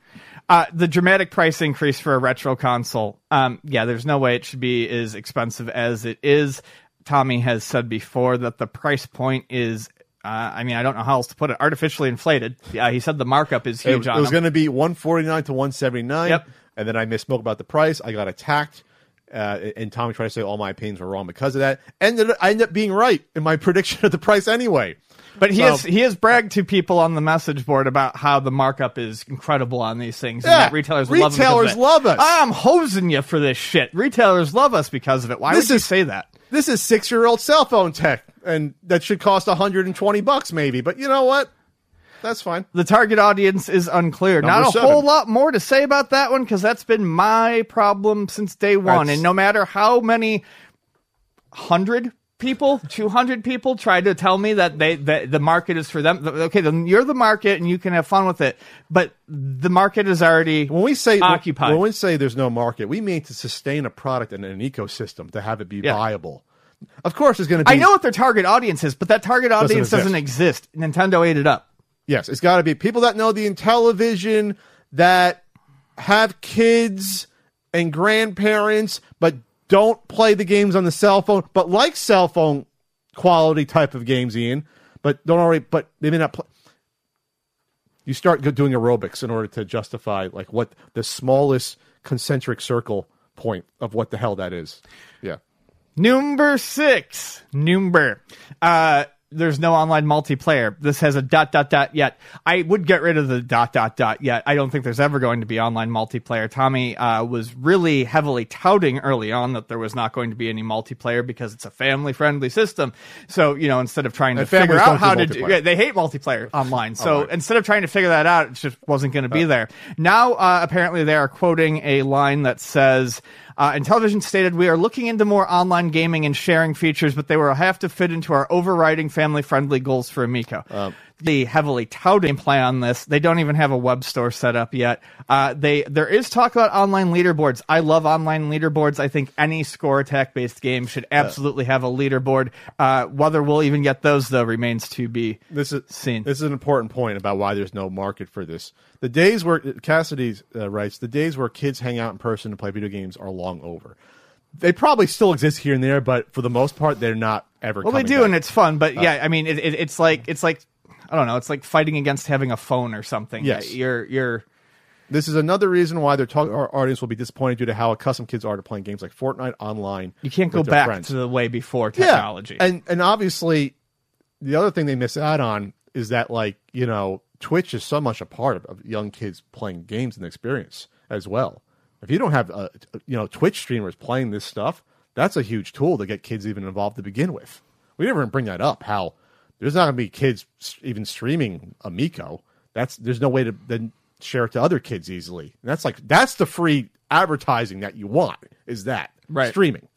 Uh, the dramatic price increase for a retro console. Um, yeah, there's no way it should be as expensive as it is. Tommy has said before that the price point is. Uh, I mean, I don't know how else to put it. Artificially inflated. Yeah, he said the markup is huge it on was going to be 149 to 179. Yep. And then I misspoke about the price. I got attacked. Uh, and Tommy tried to say all my opinions were wrong because of that. And then I ended up being right in my prediction of the price anyway. But he So- has he has bragged to people on the message board about how the markup is incredible on these things. and Yeah, that retailers love, them retailers love us. I'm hosing you for this shit. Retailers love us because of it. Why This would you say that? This is six year old cell phone tech, and that should cost 120 bucks maybe. But you know what? That's fine. The target audience is unclear. Number Not a seven. whole lot more to say about that one because that's been my problem since day one. That's- And no matter how many hundred people, two hundred people try to tell me that they that the market is for them, okay, then you're the market and you can have fun with it. But the market is already When we say occupied. when we say there's no market, we mean to sustain a product and an ecosystem to have it be Yeah. viable. Of course, it's going to be. I know what their target audience is, but that target audience exist. doesn't exist. Nintendo ate it up. Yes, it's got to be people that know the Intellivision, that have kids and grandparents, but don't play the games on the cell phone, but like cell phone quality type of games, Ian, but don't already, but they may not play. you start doing aerobics in order to justify like what the smallest concentric circle point of what the hell that is. Yeah. Number six, number. Uh, there's no online multiplayer. This has a dot dot dot yet. I would get rid of the dot dot dot yet. I don't think there's ever going to be online multiplayer. Tommy uh, was really heavily touting early on that there was not going to be any multiplayer because it's a family friendly system. So you know, instead of trying to And figure out how to do, yeah, they hate multiplayer online. So right. instead of trying to figure that out, it just wasn't going to be there. Now, uh, apparently, they are quoting a line that says. Uh, Intellivision stated, we are looking into more online gaming and sharing features, but they will have to fit into our overriding family friendly goals for Amico. The heavily touted play on this, they don't even have a web store set up yet. Uh, they there is talk about online leaderboards. I love online leaderboards. I think any score attack based game should absolutely have a leaderboard. Uh, whether we'll even get those though remains to be This is seen. This is an important point about why there's no market for this. The days where Cassidy uh, writes, the days where kids hang out in person to play video games are long over. They probably still exist here and there, but for the most part, they're not ever. Well, they do, back. and it's fun. But yeah, I mean, it, it, it's like it's like I don't know. It's like fighting against having a phone or something. Yes. you're you're. This is another reason why their talk, our audience will be disappointed due to how accustomed kids are to playing games like Fortnite online. You can't go back friends. to the way before technology. Yeah. And and obviously, the other thing they miss out on is that like you know Twitch is so much a part of, of young kids playing games and experience as well. If you don't have uh, you know Twitch streamers playing this stuff, that's a huge tool to get kids even involved to begin with. We never bring that up. How there's not going to be kids even streaming Amico. That's there's no way to then share it to other kids easily. And that's like that's the free advertising that you want. Is that Right. streaming?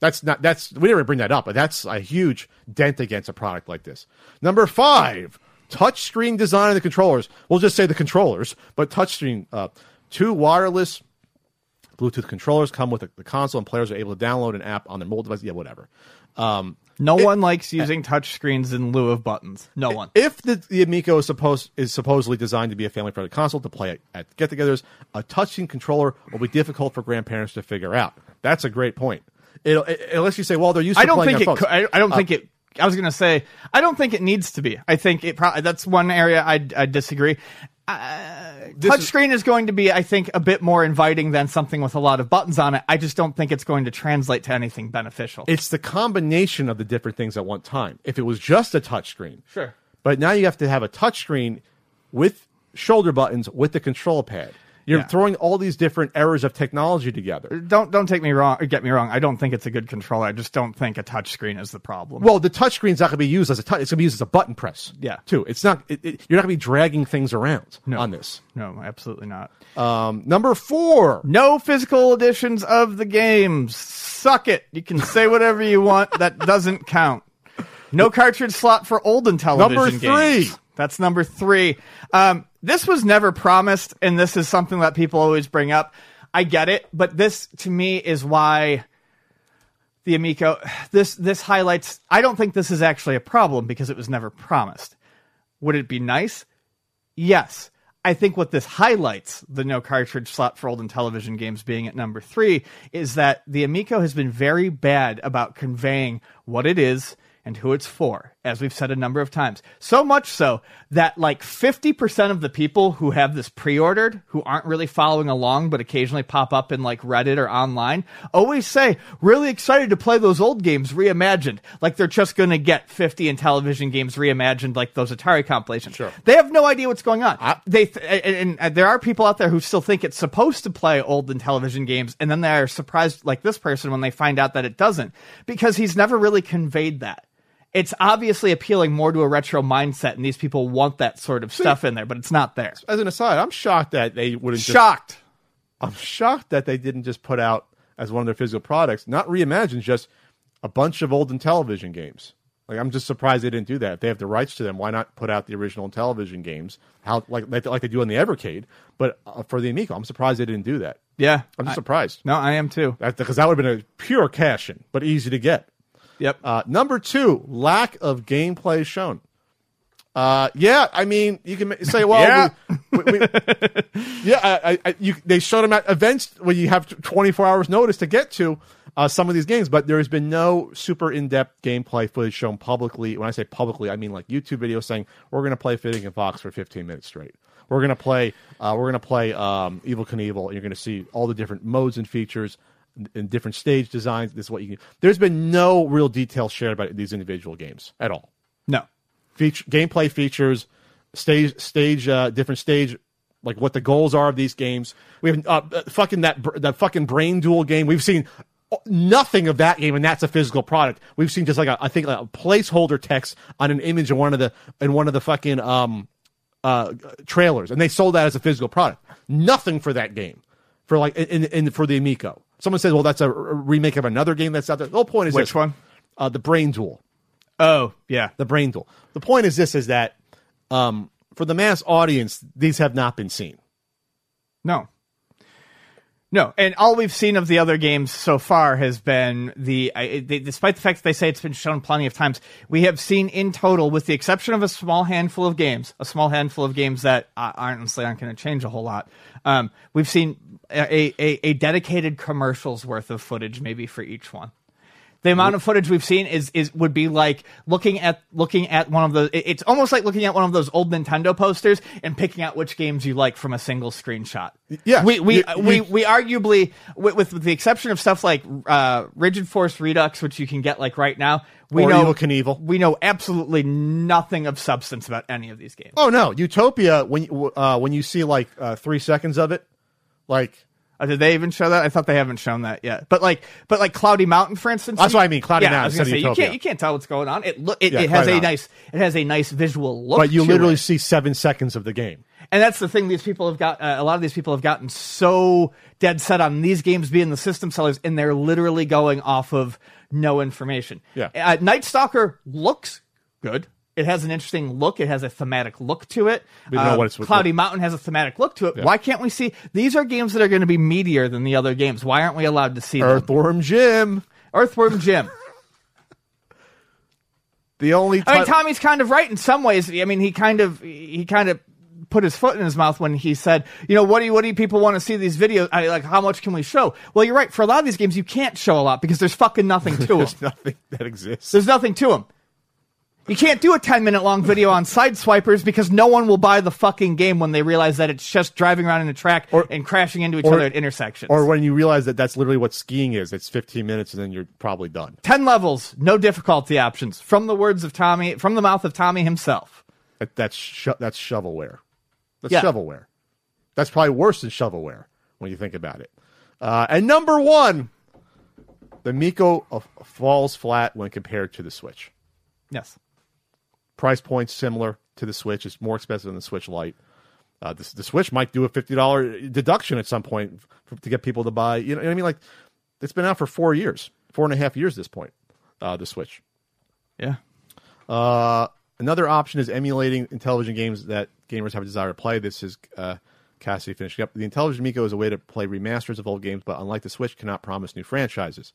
That's not that's we never bring that up, but that's a huge dent against a product like this. Number five, touchscreen design of the controllers. We'll just say the controllers, but touchscreen. Uh, two wireless Bluetooth controllers come with the, the console, and players are able to download an app on their mobile device. Yeah, whatever. Um, no one likes eh. using touch screens in lieu of buttons. No one. if the, the Amico is supposed is supposedly designed to be a family friendly console to play at, at get-togethers, a touchscreen controller will be difficult for grandparents to figure out. That's a great point. It'll, it, unless you say, well, they're used to I don't playing think it. co-. I, I don't uh, think it. I was gonna say I don't think it needs to be. I think it. Pro- that's one area I I disagree. Uh, This is- touchscreen is going to be, I think, a bit more inviting than something with a lot of buttons on it. I just don't think it's going to translate to anything beneficial. It's the combination of the different things at one time. If it was just a touchscreen, Sure. But now you have to have a touchscreen with shoulder buttons with the control pad. You're Yeah. throwing all these different eras of technology together. don't don't take me wrong get me wrong. I don't think it's a good controller. I just don't think a touchscreen is the problem. Well, the touchscreen's not going to be used as a touch. It's going to be used as a button press. Yeah. too. It's not. It, it, you're not going to be dragging things around No. on this. no, absolutely not. Um, number four. No physical editions of the games. Suck it. You can say whatever you want. That doesn't count. No cartridge slot for old Intellivision Number games. three. That's number three. Um, this was never promised, and this is something that people always bring up. I get it, but this to me is why the Amico. This this highlights. I don't think this is actually a problem because it was never promised. Would it be nice? Yes. I think what this highlights, the no cartridge slot for old Intellivision games being at number three, is that the Amico has been very bad about conveying what it is and who it's for, as we've said a number of times. So much so that like 50% of the people who have this pre-ordered, who aren't really following along, but occasionally pop up in like Reddit or online, always say, really excited to play those old games reimagined. Like they're just going to get 50 Intellivision games reimagined like those Atari compilations. Sure. They have no idea what's going on. they th- and, and there are people out there who still think it's supposed to play old Intellivision games, and then they're surprised, like this person, when they find out that it doesn't, because he's never really conveyed that. It's obviously appealing more to a retro mindset, and these people want that sort of stuff in there, but it's not there. As an aside, I'm shocked that they wouldn't. just- Shocked. I'm shocked that they didn't just put out as one of their physical products, not reimagine, just a bunch of old Intellivision games. Like I'm just surprised they didn't do that. If they have the rights to them, why not put out the original television games? How like like, like they do on the Evercade, but uh, for the Amico, I'm surprised they didn't do that. Yeah. I'm just I- surprised no, I am too. because that would have been a pure cash in, but easy to get. Yep. Uh, number two, lack of gameplay shown. Uh, yeah, I mean, you can say, well, Yeah. we, we, we- yeah, I, I, you, they showed them at events where you have 24 hours notice to get to. uh, some of these games, but there has been no super in depth gameplay footage shown publicly. When I say publicly, I mean like YouTube videos saying we're going to play Finnegan Fox for 15 minutes straight. We're going to play. Uh, we're going to play um, Evel Knievel. And you're going to see all the different modes and features and different stage designs. This is what you. Can, there's been no real details shared about these individual games at all. No. Feature, gameplay features, stage, stage, uh, different stage like what the goals are of these games. We have uh, uh fucking that that fucking brain duel game. We've seen nothing of that game, and that's a physical product. We've seen just like a, I think like a placeholder text on an image in one of the in one of the fucking um uh trailers, and they sold that as a physical product. Nothing for that game, for like in, in for the Amico. Someone says, "Well, that's a remake of another game that's out there." The whole point is which this, one? Uh, the Brain Duel. Oh yeah, the Brain Duel. The point is this: is that um for the mass audience, these have not been seen. No. No, and all we've seen of the other games so far has been the. I, they, despite the fact that they say it's been shown plenty of times, we have seen in total, with the exception of a small handful of games, a small handful of games that uh, honestly aren't going to change a whole lot. Um, we've seen a, a, a dedicated commercials worth of footage, maybe for each one the amount of footage we've seen is is would be like looking at looking at one of the it's almost like looking at one of those old Nintendo posters and picking out which games you like from a single screenshot. Yeah, we we you, we, you, we arguably with, with, the exception of stuff like uh, Rigid Force Redux, which you can get like right now. We know Evel Knievel. We know absolutely nothing of substance about any of these games. Oh no, Utopia. When uh, when you see like uh, three seconds of it, like uh, did they even show that? I thought they haven't shown that yet. But like, but like Cloudy Mountain, for instance. That's what I mean. Cloudy yeah, Mountain. I was gonna say, you can't you can't tell what's going on. It look it, yeah, it has a Mountain. nice it has a nice visual look. But you literally it. see seven seconds of the game. And that's the thing. These people have got uh, a lot of these people have gotten so dead set on these games being the system sellers, and they're literally going off of no information. Yeah. Uh, Night Stalker looks good. It has an interesting look. It has a thematic look to it. We know uh, what it's Cloudy Mountain has a thematic look to it. Yeah. Why can't we see? These are games that are going to be meatier than the other games. Why aren't we allowed to see them? Earthworm Jim. Earthworm Jim. The only I mean, Tommy's kind of right in some ways. I mean, he kind of he kind of put his foot in his mouth when he said, you know, what do you, what do you people want to see these videos? I, like, how much can we show? Well, you're right. For a lot of these games, you can't show a lot because there's fucking nothing to them. there's nothing that exists. There's nothing to them. You can't do a 10 minute long video on Sideswipers because no one will buy the fucking game when they realize that it's just driving around in a track Or- and crashing into each or- other at intersections. Or when you realize that that's literally what skiing is. It's 15 minutes and then you're probably done. 10 levels, no difficulty options. From the words of Tommy, from the mouth of Tommy himself. That, that's sho- that's shovelware. That's Yeah. shovelware. That's probably worse than shovelware when you think about it. Uh, and number one, the Miko uh, falls flat when compared to the Switch. Yes. Price points similar to the Switch. It's more expensive than the Switch Lite. Uh, the, the Switch might do a fifty dollar deduction at some point for, to get people to buy. You know what I mean? Like it's been out for four years, four and a half years. At this point, uh, the Switch. Yeah. Uh, another option is emulating Intellivision games that gamers have a desire to play. This is uh, Cassie finishing up. The Intellivision Miko is a way to play remasters of old games, but unlike the Switch, cannot promise new franchises.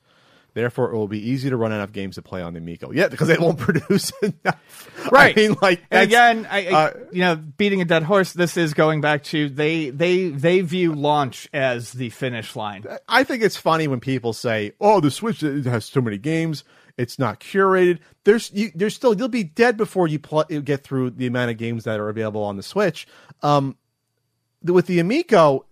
Therefore, it will be easy to run enough games to play on the Amico. Yeah, because they won't produce enough. Right. I mean, like again, I, I uh, you know, beating a dead horse. This is going back to they they they view launch as the finish line. I think it's funny when people say, "Oh, the Switch has too many games; it's not curated." There's you, there's still you'll be dead before you pl- get through the amount of games that are available on the Switch. Um, with the Amico,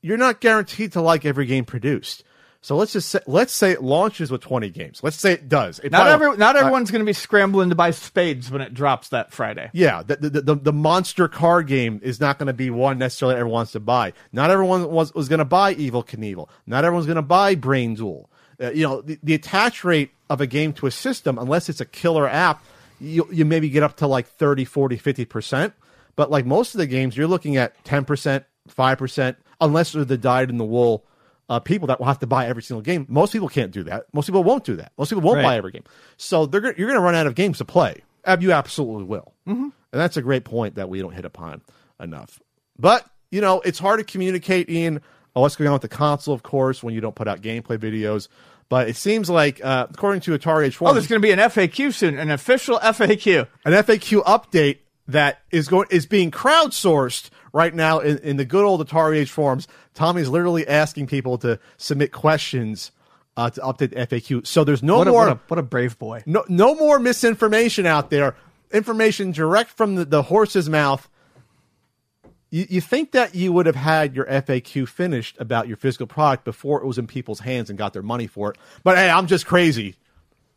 you're not guaranteed to like every game produced. So let's just say, let's say it launches with 20 games. Let's say it does. It Not probably- every not uh, everyone's going to be scrambling to buy spades when it drops that Friday. yeah, the, the, the, the monster card game is not going to be one necessarily everyone wants to buy. Not everyone was, was going to buy Evel Knievel. Not everyone's going to buy Brain Duel. Uh, you know, the, the attach rate of a game to a system, unless it's a killer app, you, you maybe get up to like 30, 40, 50%. But like most of the games, you're looking at 10%, 5%, unless they're the dyed in the wool uh, people that will have to buy every single game. Most people can't do that. Most people won't do that. Most people won't Right. buy every game. So they're you're going to run out of games to play. You absolutely will. Mm-hmm. And that's a great point that we don't hit upon enough. But, you know, it's hard to communicate in what's going on with the console, of course, when you don't put out gameplay videos. But it seems like, uh, according to Atari Age, Oh, there's going to be an FAQ soon, an official FAQ. an FAQ update that is going is being crowdsourced right now in, in the good old Atari Age forums. Tommy's literally asking people to submit questions uh, to update the FAQ. So there's no What a, more what, a, what a brave boy. no no more misinformation out there. Information direct from the, the horse's mouth. You, you think that you would have had your FAQ finished about your physical product before it was in people's hands and got their money for it. But hey, I'm just crazy.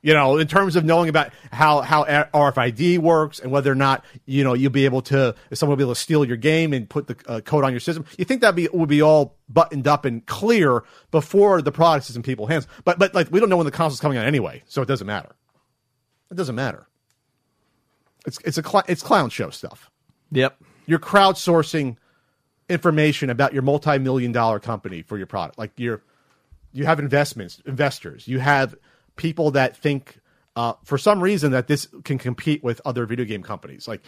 You know, in terms of knowing about how, how RFID works and whether or not, you know, you'll be able to, if someone will be able to steal your game and put the uh, code on your system, you think that be, would be all buttoned up and clear before the product is in people's hands. But, but like, we don't know when the console's coming out anyway, so it doesn't matter. It doesn't matter. It's, it's a, cl- it's clown show stuff Yep. you're crowdsourcing information about your multi-million dollar company for your product like you're you have investments investors you have people that think uh, for some reason that this can compete with other video game companies. Like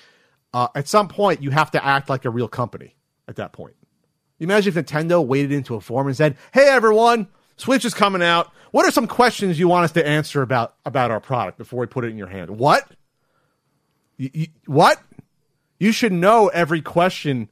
uh, at some point you have to act like a real company at that point. You imagine if nintendo waded into a forum and said hey everyone switch is coming out. What are some questions you want us to answer about about our product before we put it in your hand? What? What? You should know every question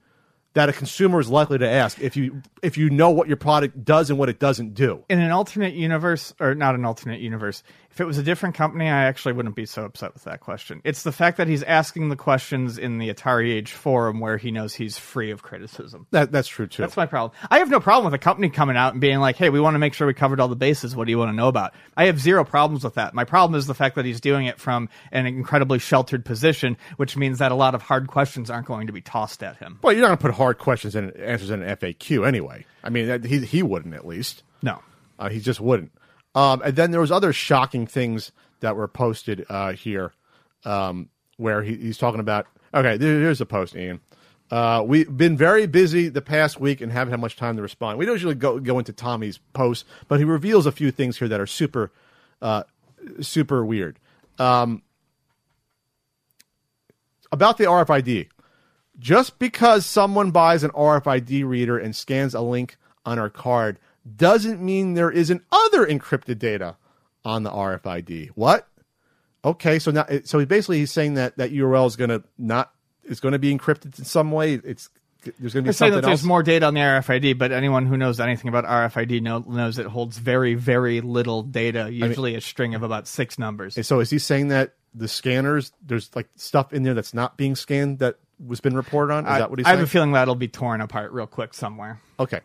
that a consumer is likely to ask if you if you know what your product does and what it doesn't do. in an alternate universe or not an alternate universe if it was a different company i actually wouldn't be so upset with that question it's the fact that he's asking the questions in the atari age forum where he knows he's free of criticism That that's true too. that's my problem i have no problem with a company coming out and being like hey we want to make sure we covered all the bases what do you want to know about i have zero problems with that my problem is the fact that he's doing it from an incredibly sheltered position which means that a lot of hard questions aren't going to be tossed at him well, you're not going to put hard questions and answers in an FAQ anyway. I mean, he he wouldn't at least. no Uh, he just wouldn't. Um, and then there was other shocking things that were posted uh, here, um, where he, he's talking about. Okay, here's a post, Ian. Uh, we've been very busy the past week and haven't had much time to respond. We don't usually go go into Tommy's posts, but he reveals a few things here that are super, uh, super weird. Um, about the RFID, just because someone buys an RFID reader and scans a link on our card doesn't mean there isn't other encrypted data on the RFID. What? Okay, so now so basically he's saying that that URL is going to not is going to be encrypted in some way. It's there's going to be saying that there's else. more data on the RFID, but anyone who knows anything about RFID know, knows it holds very, very little data, usually a string of about six numbers. so is he saying that the scanners there's like stuff in there that's not being scanned that was been reported on? Is I, that what he's saying? I have a feeling that'll be torn apart real quick somewhere. okay.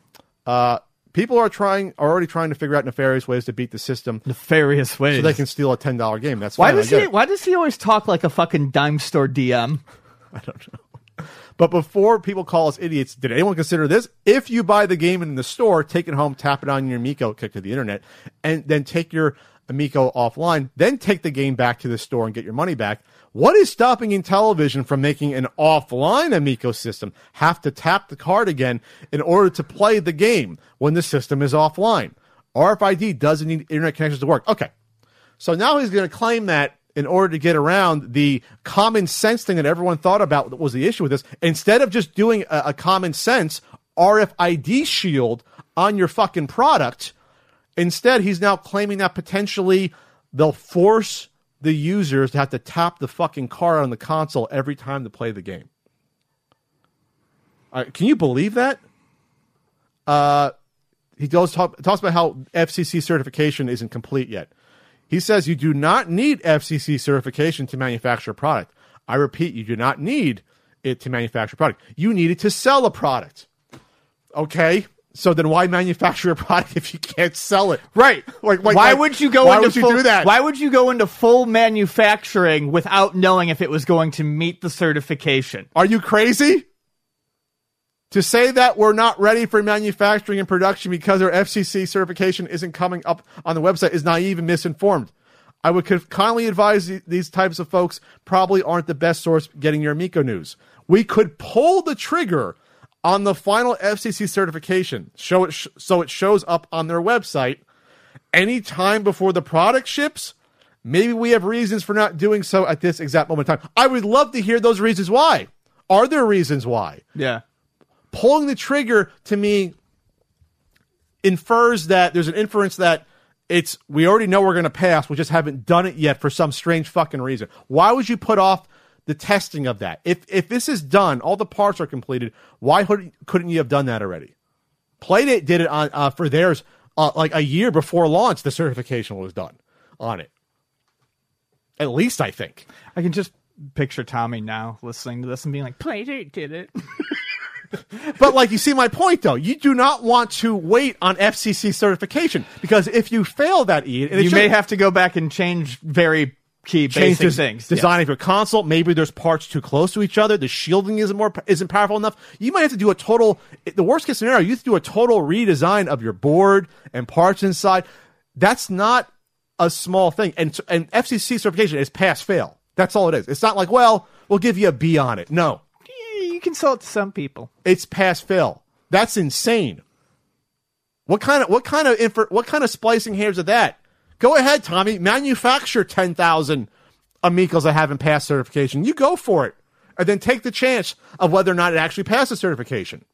Uh, people are trying are already trying to figure out nefarious ways to beat the system Nefarious ways. so they can steal a ten dollar game. That's why fine, does he? it. Why does he always talk like a fucking dime store DM? I don't know. But before people call us idiots, did anyone consider this? If you buy the game in the store, take it home, tap it on your Amico, kick to the internet, and then take your Amico offline, then take the game back to the store and get your money back. What is stopping Intellivision from making an offline Amico system have to tap the card again in order to play the game when the system is offline? RFID doesn't need internet connections to work. Okay. So now he's going to claim that in order to get around the common sense thing that everyone thought about was the issue with this, instead of just doing a, a common sense RFID shield on your fucking product, instead he's now claiming that potentially they'll force the users to have to tap the fucking car on the console every time to play the game. Right, can you believe that? Uh, he goes talk, talks about how FCC certification isn't complete yet. He says you do not need FCC certification to manufacture a product. I repeat, you do not need it to manufacture a product. You need it to sell a product. Okay, so then why manufacture a product if you can't sell it? Right. Like, like- why like, would you go why into would you full, do that? Why would you go into full manufacturing without knowing if it was going to meet the certification? Are you crazy? To say that we're not ready for manufacturing and production because our FCC certification isn't coming up on the website is naive and misinformed. I would kindly advise these types of folks probably aren't the best source getting your Amico news. We could pull the trigger on the final FCC certification, show it sh- so it shows up on their website any time before the product ships. Maybe we have reasons for not doing so at this exact moment in time. I would love to hear those reasons why. Are there reasons why? Yeah. pulling the trigger to me infers that there's an inference that it's we already know we're going to pass we just haven't done it yet for some strange fucking reason why would you put off the testing of that. If if this is done, all the parts are completed. Why couldn't you have done that already? Playdate did it on uh, for theirs uh, like a year before launch. The certification was done on it. At least I think. I can just picture Tommy now listening to this and being like, Playdate did it. But like you see my point though, you do not want to wait on FCC certification because if you fail that, Ian, you should- may have to go back and change very key basic des- things. design of your console. Maybe there's parts too close to each other. The shielding isn't more isn't powerful enough. You might have to do a total. The worst case scenario, you have to do a total redesign of your board and parts inside. That's not a small thing. And and FCC certification is pass fail. That's all it is. It's not like well, we'll give you a B on it. No, You can sell it to some people. it's pass fail. That's insane. What kind of what kind of infer, what kind of splicing hairs are that? Go ahead, Tommy. Manufacture ten thousand Amigos that haven't passed certification. You go for it, and then take the chance of whether or not it actually passes certification.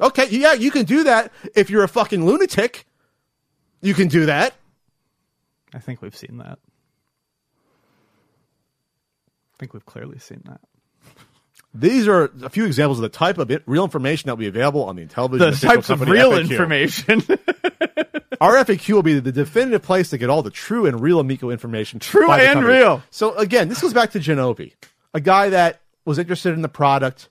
Okay, yeah, you can do that if you're a fucking lunatic. You can do that. I think we've seen that. I think we've clearly seen that. These are a few examples of the type of it, real information that will be available on the Intellivision. The types of real FAQ. information. Our FAQ will be the definitive place to get all the true and real Amico information. True and real. So again, this goes back to Genovi, a guy that was interested in the product,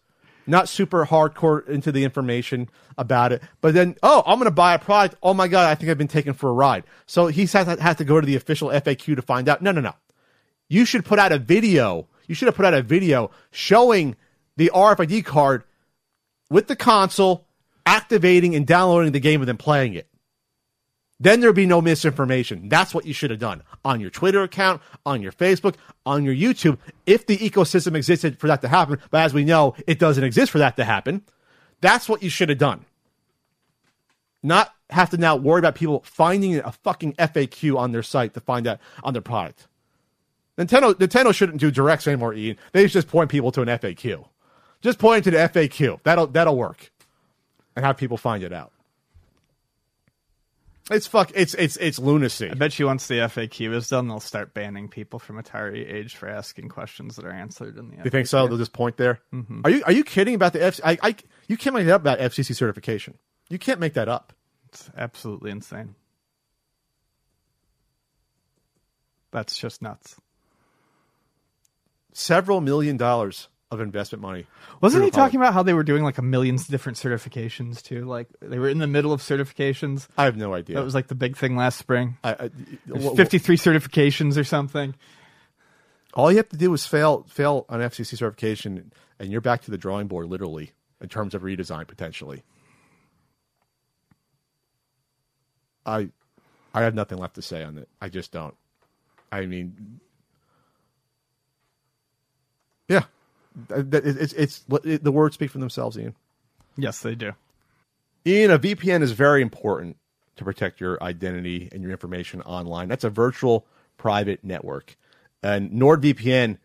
not super hardcore into the information about it, but then oh, I'm going to buy a product. Oh my god, I think I've been taken for a ride. So he has to go to the official FAQ to find out. No, no, no. You should put out a video. You should have put out a video showing the RFID card with the console activating and downloading the game and then playing it then there'd be no misinformation. That's what you should have done on your Twitter account, on your Facebook, on your YouTube, if the ecosystem existed for that to happen. But as we know, it doesn't exist for that to happen. That's what you should have done. Not have to now worry about people finding a fucking FAQ on their site to find out on their product. Nintendo Nintendo shouldn't do directs anymore, Ian. They just point people to an FAQ. Just point to the FAQ. That'll that'll work. And have people find it out. It's fuck. It's it's it's lunacy. I bet you once the FAQ is done, they'll start banning people from Atari Age for asking questions that are answered in the. You think so? They'll just point there. Mm-hmm. Are you are you kidding about the F? I, I you can't make that up about FCC certification. You can't make that up. It's absolutely insane. That's just nuts. Several million dollars of investment money. Wasn't he talking about how they were doing like a million different certifications too? Like they were in the middle of certifications. I have no idea. That was like the big thing last spring. I, I, There's wh- wh- 53 certifications or something. all you have to do is fail fail on FCC certification, and you're back to the drawing board, literally, in terms of redesign potentially. I I have nothing left to say on it. I just don't. I mean, yeah, Th- th- it's it's it, the words speak for themselves, Ian. Yes, they do. Ian, a VPN is very important to protect your identity and your information online. That's a virtual private network. And NordVPN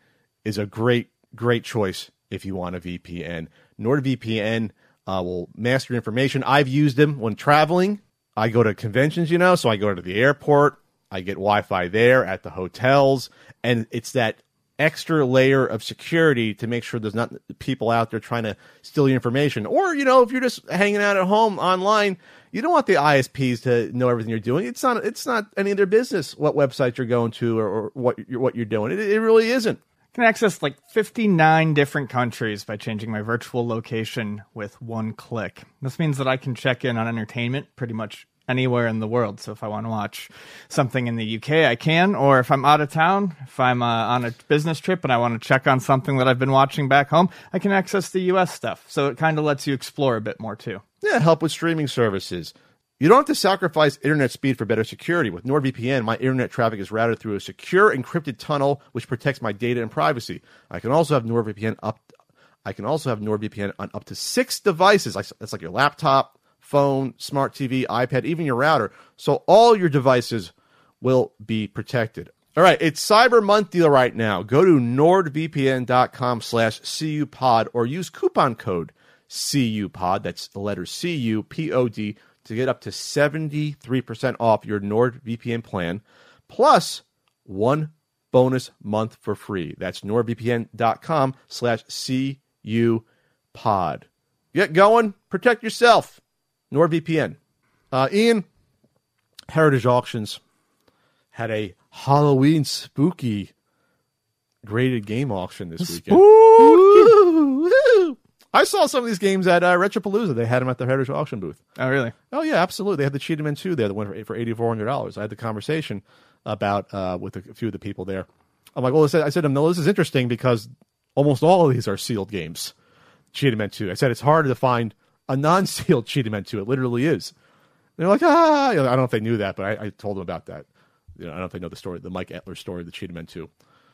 is a great, great choice if you want a VPN. NordVPN uh, will master your information. I've used them when traveling. I go to conventions, you know, so I go to the airport. I get Wi Fi there at the hotels. And it's that extra layer of security to make sure there's not people out there trying to steal your information. Or, you know, if you're just hanging out at home online, you don't want the ISPs to know everything you're doing. It's not it's not any of their business what website you're going to or, or what you're what you're doing. It, it really isn't. can access like 59 different countries by changing my virtual location with one click. This means that I can check in on entertainment pretty much anywhere in the world. So if I want to watch something in the UK, I can. Or if I'm out of town, if I'm uh, on a business trip and I want to check on something that I've been watching back home, I can access the US stuff. So it kind of lets you explore a bit more too. Yeah, help with streaming services. You don't have to sacrifice internet speed for better security. With NordVPN, my internet traffic is routed through a secure encrypted tunnel which protects my data and privacy. I can also have NordVPN up I can also have NordVPN on up to 6 devices. That's like your laptop, phone, smart TV, iPad, even your router. So all your devices will be protected. All right, it's Cyber Month deal right now. Go to nordvpn.com slash cupod or use coupon code CUPOD, that's the letter C-U-P-O-D, to get up to 73% off your NordVPN plan, plus one bonus month for free. That's nordvpn.com slash cu pod. Get going. Protect yourself. NordVPN. Uh, Ian, Heritage Auctions had a Halloween spooky graded game auction this weekend. I saw some of these games at uh, Retropalooza. They had them at the Heritage Auction booth. Oh, really? Oh yeah, absolutely. They had the Cheetah Men 2 there that went for, for eighty four hundred dollars. I had the conversation about uh, with a few of the people there. I'm like, well, I said, I said to them, no, this is interesting because almost all of these are sealed games. Cheetah Men 2. I said it's hard to find a non sealed Cheetah Men 2. It literally is. They're like, ah, I don't know if they knew that, but I, I told them about that. You know, I don't know if they know the story, the Mike Etler story, the Cheetah Men 2,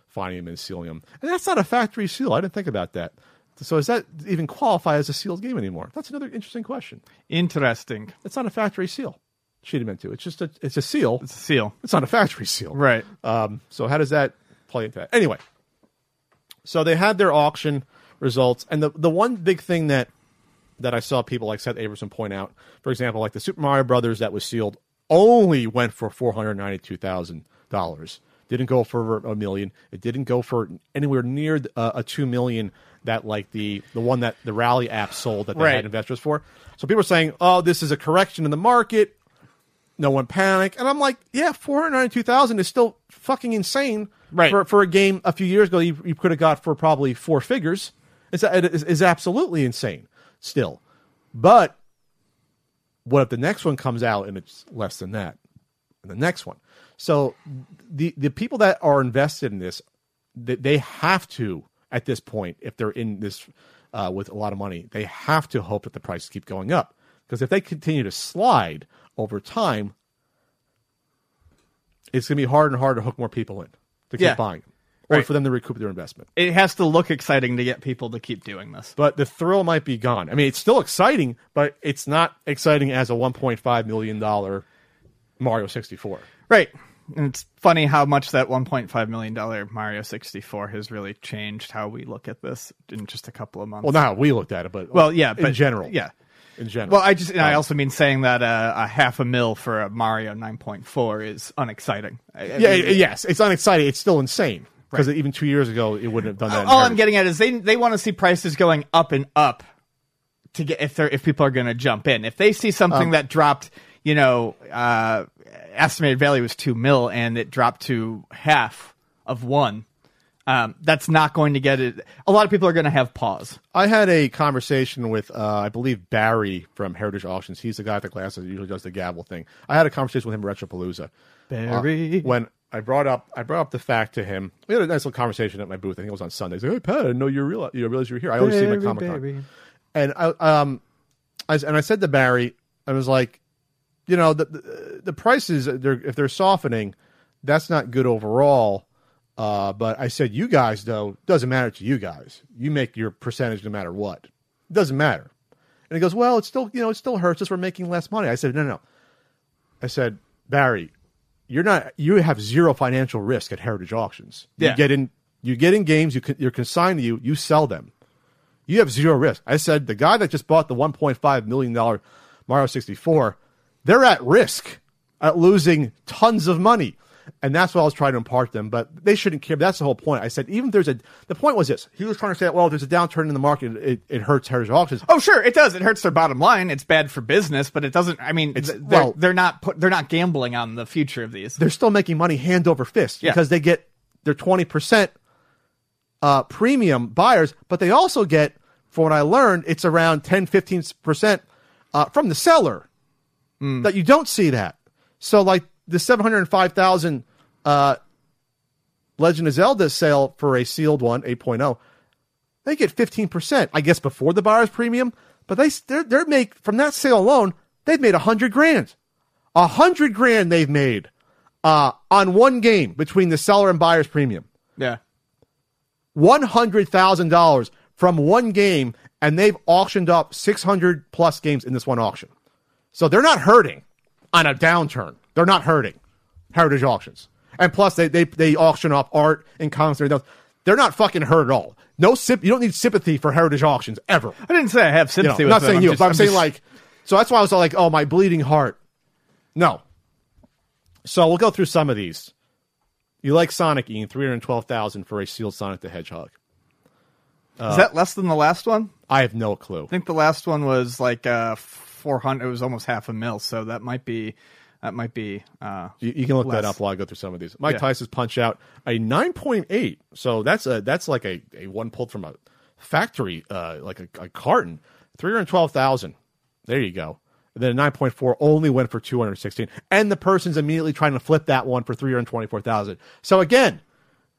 finding them and sealing them. And that's not a factory seal. I didn't think about that. So does that even qualify as a sealed game anymore? That's another interesting question. Interesting. It's not a factory seal. Cheetah Men 2. It's just a it's a seal. It's a seal. It's not a factory seal. Right. Um, so how does that play into that? Anyway, so they had their auction results, and the the one big thing that that I saw people like Seth Averson point out, for example, like the Super Mario Brothers that was sealed only went for four hundred ninety two thousand dollars. Didn't go for a million. It didn't go for anywhere near uh, a two million that like the the one that the Rally app sold that they Right. had investors for. So people are saying, "Oh, this is a correction in the market." No one panic, and I'm like, "Yeah, four hundred ninety two thousand is still fucking insane Right. for for a game a few years ago you, you could have got for probably four figures. It's it is, is absolutely insane still, but what if the next one comes out and it's less than that? And the next one. So the the people that are invested in this, they, they have to at this point, if they're in this uh, with a lot of money, they have to hope that the prices keep going up because if they continue to slide over time, it's going to be harder and harder to hook more people in to keep Yeah. buying, or Right. for them to recoup their investment. It has to look exciting to get people to keep doing this. But the thrill might be gone. I mean, it's still exciting, but it's not exciting as a 1.5 million dollar Mario 64. Right. And it's funny how much that $1.5 million Mario 64 has really changed how we look at this in just a couple of months. Well, not how we looked at it, but Well, yeah, in but general, Yeah. in general. Well, I just, and I also mean saying that uh, a half a mil for a Mario 9.4 is unexciting. I- I yeah, mean, yes, it's unexciting. It's still insane because even two years ago it wouldn't have done that. all I'm getting at is they they want to see prices going up and up to get if they're if people are going to jump in. If they see something Um, that dropped, you know, uh, estimated value was two mil and it dropped to half of one, um, that's not going to get it. A lot of people are going to have pause. I had a conversation with, uh, I believe Barry from Heritage Auctions. He's the guy with the glasses that usually does the gavel thing. I had a conversation with him at Retropalooza. Barry. Uh, when I brought up, I brought up the fact to him. We had a nice little conversation at my booth. I think it was on Sunday. He's like, "Hey Pat, I didn't know you realize you realize you were here. I always see Barry, Comic Con." And I, um, I and I said to Barry, I was like, you know, the the, the prices they're if they're softening, that's not good overall. Uh, but I said, you guys though doesn't matter to you guys. You make your percentage no matter what. It doesn't matter. And he goes, well, it still you know it still hurts us. We're making less money. I said, no, no. no. I said, Barry, you're not. You have zero financial risk at Heritage Auctions. You Yeah. get in. You get in games. You con- you're consigned to you. You sell them. You have zero risk. I said the guy that just bought the 1.5 million dollar Mario 64, they're at risk at losing tons of money. And that's what I was trying to impart to them, but they shouldn't care. That's the whole point. I said, even if there's a, the point was this. He was trying to say, well, if there's a downturn in the market, it, it hurts Heritage Auctions. Oh, sure, it does. It hurts their bottom line. It's bad for business, but it doesn't. I mean, It's- they're, well- they're not put, they're not gambling on the future of these. they're still making money hand over fist Yeah. because they get their 20% uh, premium buyers, but they also get, for what I learned, it's around 10, 15% uh, from the seller that you don't see that. So, like the 705,000 uh, Legend of Zelda sale for a sealed one, 8.0, they get 15%, I guess, before the buyer's premium, but they, they're, they're make, from that sale alone, they've made a 100 grand. A hundred grand they've made uh, on one game between the seller and buyer's premium. Yeah. One hundred thousand dollars from one game, and they've auctioned up six hundred plus games in this one auction. So they're not hurting on a downturn. They're not hurting. Heritage auctions, and plus they they they auction off art and comics. and everything else. They're not fucking hurt at all. No sip. You don't need sympathy for heritage auctions ever. I didn't say I have You know, sympathy I'm with not them. saying I'm you, just- but I'm, saying just- like, so that's why I was like, oh, my bleeding heart. No. So we'll go through some of these. You like Sonic, Ian? Three hundred twelve thousand for a sealed Sonic the Hedgehog. Is that less than the last one? I have no clue. I think the last one was like uh, 400. It was almost half a mil, so that might be that might be. Uh, You, you can look that up while I go through some of these. Mike Yeah. Tyson's punch out a nine point eight. So that's a that's like a, a one pulled from a factory, uh, like a, a carton. Three hundred twelve thousand. There you go. And then a nine point four only went for two hundred sixteen, and the person's immediately trying to flip that one for three hundred twenty four thousand. So again,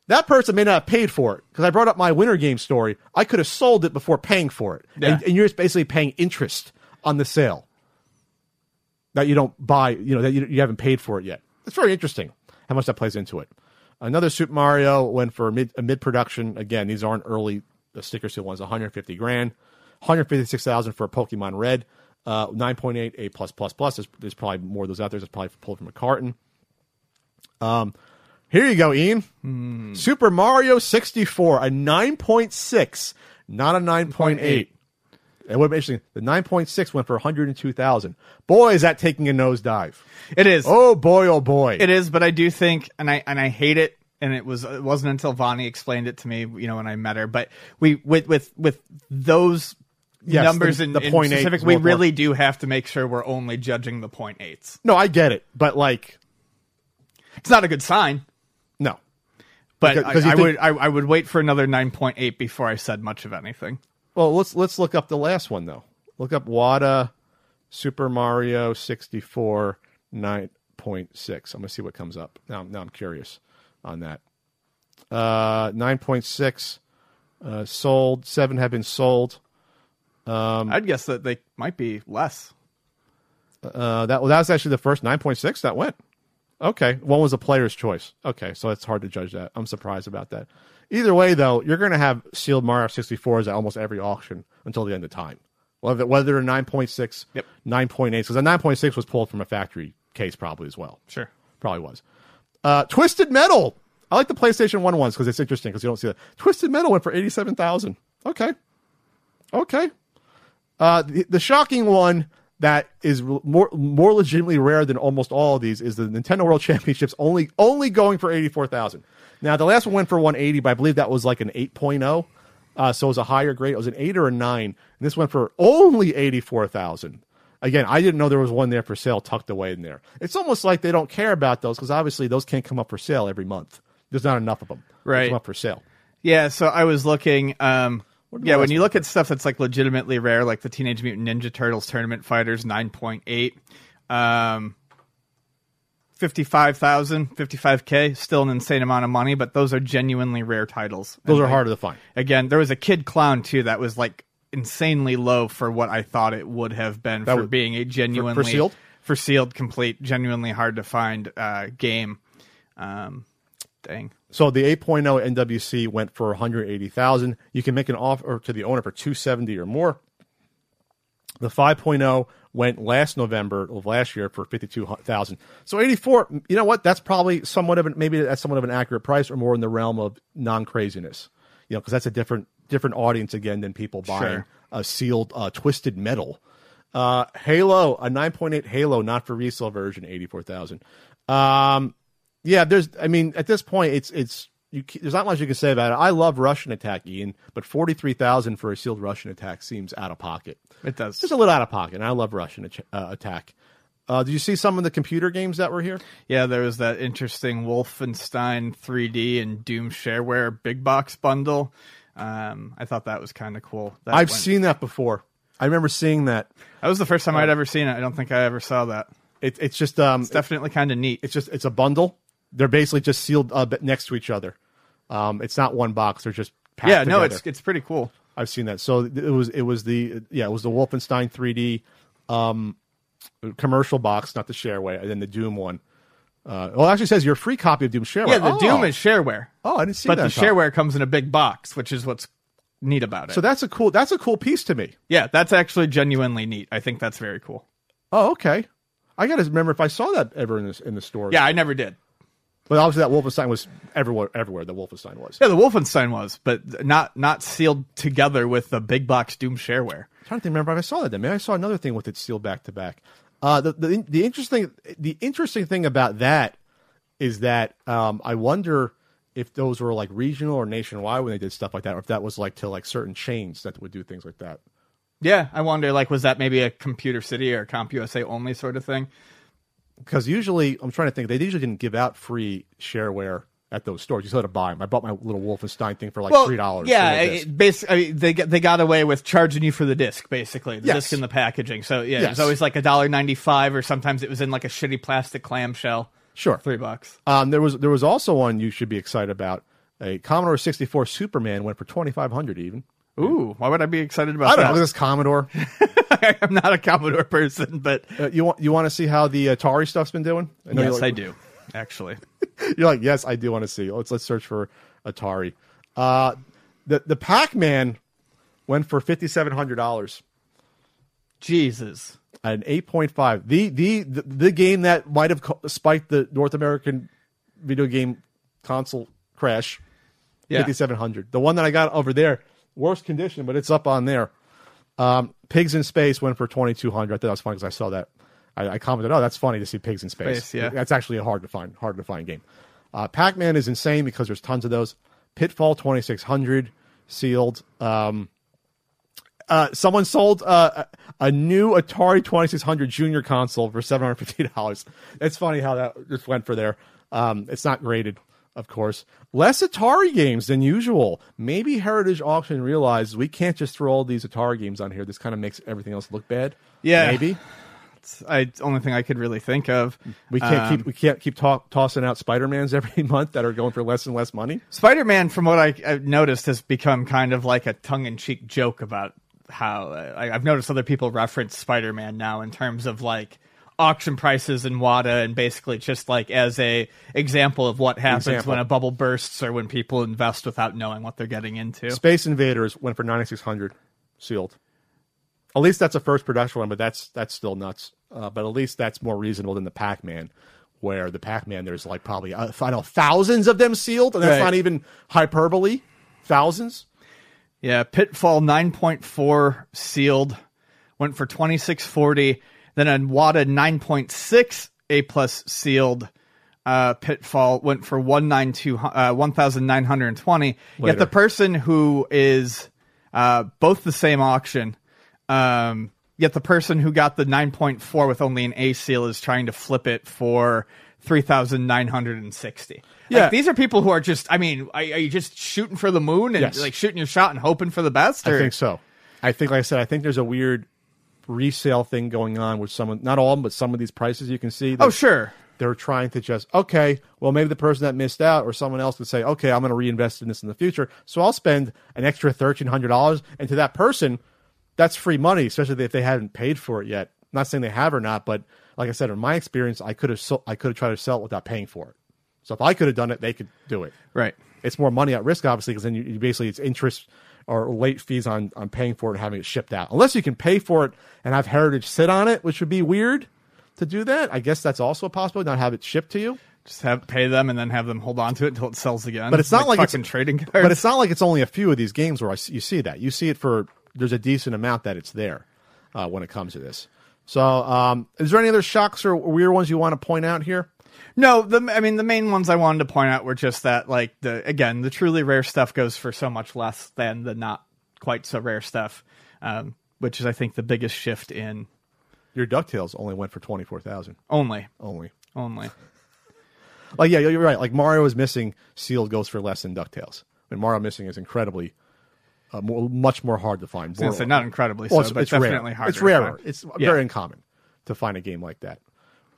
that person may not have paid for it because I brought up my winter game story. I could have sold it before paying for it, Yeah. and, and you're just basically paying interest on the sale that you don't buy, you know, that you, you haven't paid for it yet. It's very interesting how much that plays into it. Another Super Mario went for a mid, a mid production. Again, these aren't early the sticker seal ones. 150 grand, 156,000 for a Pokemon Red, uh, 9.8 A plus plus plus. There's, there's probably more of those out there. That's probably pulled from a carton. Um, here you go, Ian. Super Mario 64, a 9.6, not a 9.8. It would be interesting. The 9.6 went for 102,000. Boy, is that taking a nosedive. it is. Oh boy, oh boy. It is, but I do think, and I and I hate it. And it was it wasn't until Vonnie explained it to me, you know, when I met her. But we with with with those Yes, numbers the- in, the in point eight specific, is we really do have to make sure we're only judging the point eights. No, I get it, but like, It's not a good sign, no. but because I, I think- would I, I would wait for another nine point eight before I said much of anything. Well, let's let's look up the last one though. Look up Wata Super Mario 64 9.6. I'm gonna see what comes up. Now, now I'm curious on that. Uh, 9.6 uh, sold. Seven have been sold. Um, I'd guess that they might be less. Uh, that well, that was actually the first 9.6 that went. Okay, one was a player's choice. Okay, so it's hard to judge that. I'm surprised about that. Either way, though, you're going to have sealed Mario 64s at almost every auction until the end of time. Whether whether they're 9.6, Yep. 9.8, because the 9.6 was pulled from a factory case probably as well. Sure. Probably was. Uh, Twisted Metal. I like the PlayStation 1 ones because it's interesting because you don't see that. Twisted Metal went for 87,000. Okay. Okay. Uh, the, the shocking one that is more more legitimately rare than almost all of these is the Nintendo World Championships only only going for 84,000. Now, the last one went for 180, but I believe that was like an 8.0. Uh, so it was a higher grade. It was an 8 or a 9. And this went for only 84,000. Again, I didn't know there was one there for sale tucked away in there. It's almost like they don't care about those because obviously those can't come up for sale every month. There's not enough of them. Right. Come up for sale. Yeah, so I was looking. Um, yeah, when you look at stuff that's like legitimately rare, like the Teenage Mutant Ninja Turtles Tournament Fighters, nine point eight, um, 55,000, 55k, still an insane amount of money, but those are genuinely rare titles. Those And, are like, harder to find. Again, there was a Kid Klown too that was like insanely low for what I thought it would have been for was- being a genuinely for sealed? for sealed, complete, genuinely hard to find uh, game. Um, dang. So the 8.0 NWC went for 180,000. You can make an offer to the owner for 270 or more. The 5.0 went last November of last year for 52,000. So 84, you know what? That's probably somewhat of an maybe that's somewhat of an accurate price or more in the realm of non-craziness. You know, cuz that's a different different audience again than people buying Sure. a sealed uh, twisted metal. Uh, Halo, a 9.8 Halo, not for resale version, 84,000. Um, yeah, there's. I mean, at this point, it's it's. You, there's not much you can say about it. I love Rush'n Attack, Ian, but forty three thousand for a sealed Rush'n Attack seems out of pocket. It does. Just a little out of pocket. And I love Rush'n uh, Attack. Uh, did you see some of the computer games that were here? Yeah, there was that interesting Wolfenstein 3D and Doom shareware big box bundle. Um, I thought that was kind of cool. That I've went- seen that before. I remember seeing that. that was the first time I'd ever seen it. I don't think I ever saw that. It, it's just um, It's definitely kind of neat. it's just it's a bundle. They're basically just sealed uh, next to each other. Um, it's not one box. They're just packed yeah, no, together. it's it's pretty cool. I've seen that. So it was it was the yeah it was the Wolfenstein 3D um, commercial box, not the shareware, and then the Doom one. Uh, well, it actually says your free copy of Doom shareware. Yeah, the oh. Doom is shareware, Oh, I didn't see but that. But the top. shareware comes in a big box, which is what's neat about it. So that's a cool. That's a cool piece to me. yeah, that's actually genuinely neat. I think that's very cool. Oh, okay. I got to remember if I saw that ever in this in the store. Yeah, I never did. But obviously that Wolfenstein was everywhere. Everywhere the Wolfenstein was. Yeah, the Wolfenstein was, but not not sealed together with the big box Doom shareware. I'm trying to remember if I saw that. Then maybe I saw another thing with it sealed back to back. Uh, the, the the interesting the interesting thing about that is that um, I wonder if those were like regional or nationwide when they did stuff like that, or if that was like to like certain chains that would do things like that. Yeah, I wonder, like, was that maybe a Computer City or CompUSA only sort of thing? Because usually, I'm trying to think, they usually didn't give out free shareware at those stores. You still had to buy them. I bought my little Wolfenstein thing for like three dollars. Yeah, it, basically, I mean, they got- they got away with charging you for the disc, basically the Yes. disc and the packaging. So yeah, it was always like a dollar ninety five, or sometimes it was in like a shitty plastic clamshell. Sure. three bucks. Um, there was there was also one you should be excited about. A Commodore 64 Superman went for 2500 even. Ooh, why would I be excited about I don't that? know. This Commodore. I'm not a Commodore person, but Uh, you want you want to see how the Atari stuff's been doing? know yes, like- I do. Actually, You're like, yes, I do want to see. Let's let's search for Atari. Uh, the the Pac Man went for fifty seven hundred dollars. Jesus. An eight point five. The, the the the game that might have spiked the North American video game console crash. Yeah. Fifty seven hundred. The one that I got over there, worst condition, but it's up on there. Um, Pigs in Space went for twenty two hundred. I thought that was funny because I saw that. I, I commented, "Oh, that's funny to see pigs in space." Space, yeah. that's actually a hard to find, hard to find game. Uh, Pac Man is insane because there's tons of those. Pitfall twenty six hundred sealed. Um, uh, someone sold uh, a new Atari 2600 Junior console for $750. It's funny how that just went for there. Um, it's not graded, of course. Less Atari games than usual. Maybe Heritage Auction realizes we can't just throw all these Atari games on here. This kind of makes everything else look bad. Yeah. maybe It's I only thing I could really think of. we can't Um, keep we can't keep to- tossing out Spider Mans every month that are going for less and less money. Spider Man, from what I, I've noticed, has become kind of like a tongue in cheek joke about how uh, I, I've noticed other people reference Spider Man now in terms of like auction prices in WATA and basically just like as a example of what happens Example. when a bubble bursts or when people invest without knowing what they're getting into. Space Invaders went for 9600 sealed. At least that's a first production one, but that's that's still nuts. Uh, but at least that's more reasonable than the Pac Man, where the Pac Man there's like probably uh, I don't know thousands of them sealed, and that's Right. not even hyperbole. Thousands. Yeah, Pitfall 9.4 sealed went for 2640. Then on WATA 9.6 A plus sealed uh, Pitfall went for 192 uh, 1920. Yet the person who is uh, both the same auction um, yet the person who got the 9.4 with only an A seal is trying to flip it for 3960. Yeah. Like, these are people who are just I mean, are, are you just shooting for the moon and Yes. like shooting your shot and hoping for the best or I think so. I think, like I said, I think there's a weird resale thing going on with some, of- not all of them, but some of these prices you can see. Oh, sure. They're trying to just okay. Well, maybe the person that missed out or someone else could say, okay, I'm going to reinvest in this in the future, so I'll spend an extra thirteen hundred dollars, and to that person, that's free money, especially if they haven't paid for it yet. I'm not saying they have or not, but like I said, in my experience, I could have so- I could have tried to sell it without paying for it. So if I could have done it, they could do it Right. it's more money at risk, obviously, because then you, you basically it's interest or late fees on on paying for it and having it shipped out. Unless you can pay for it and have Heritage sit on it, which would be weird to do that. I guess that's also a possibility. Not have it shipped to you, Just have pay them and then have them hold on to it until it sells again. but it's not like, fucking it's trading cards. But it's not like it's only a few of these games where I you see that. You see it for there's a decent amount that it's there uh, when it comes to this. So, um, is there any other shocks or weird ones you want to point out here? No, the I mean the main ones I wanted to point out were just that like the again the truly rare stuff goes for so much less than the not quite so rare stuff, um, which is I think the biggest shift in Your Ducktales only went for twenty four thousand only only. only. Like yeah, you're right. Like Mario is missing, sealed goes for less than Ducktales. But Mario missing is incredibly, uh, more, much more hard to find. I was say not incredibly Well, so, it's, but it's definitely rare. harder. It's rarer. It's Yeah. very uncommon to find a game like that.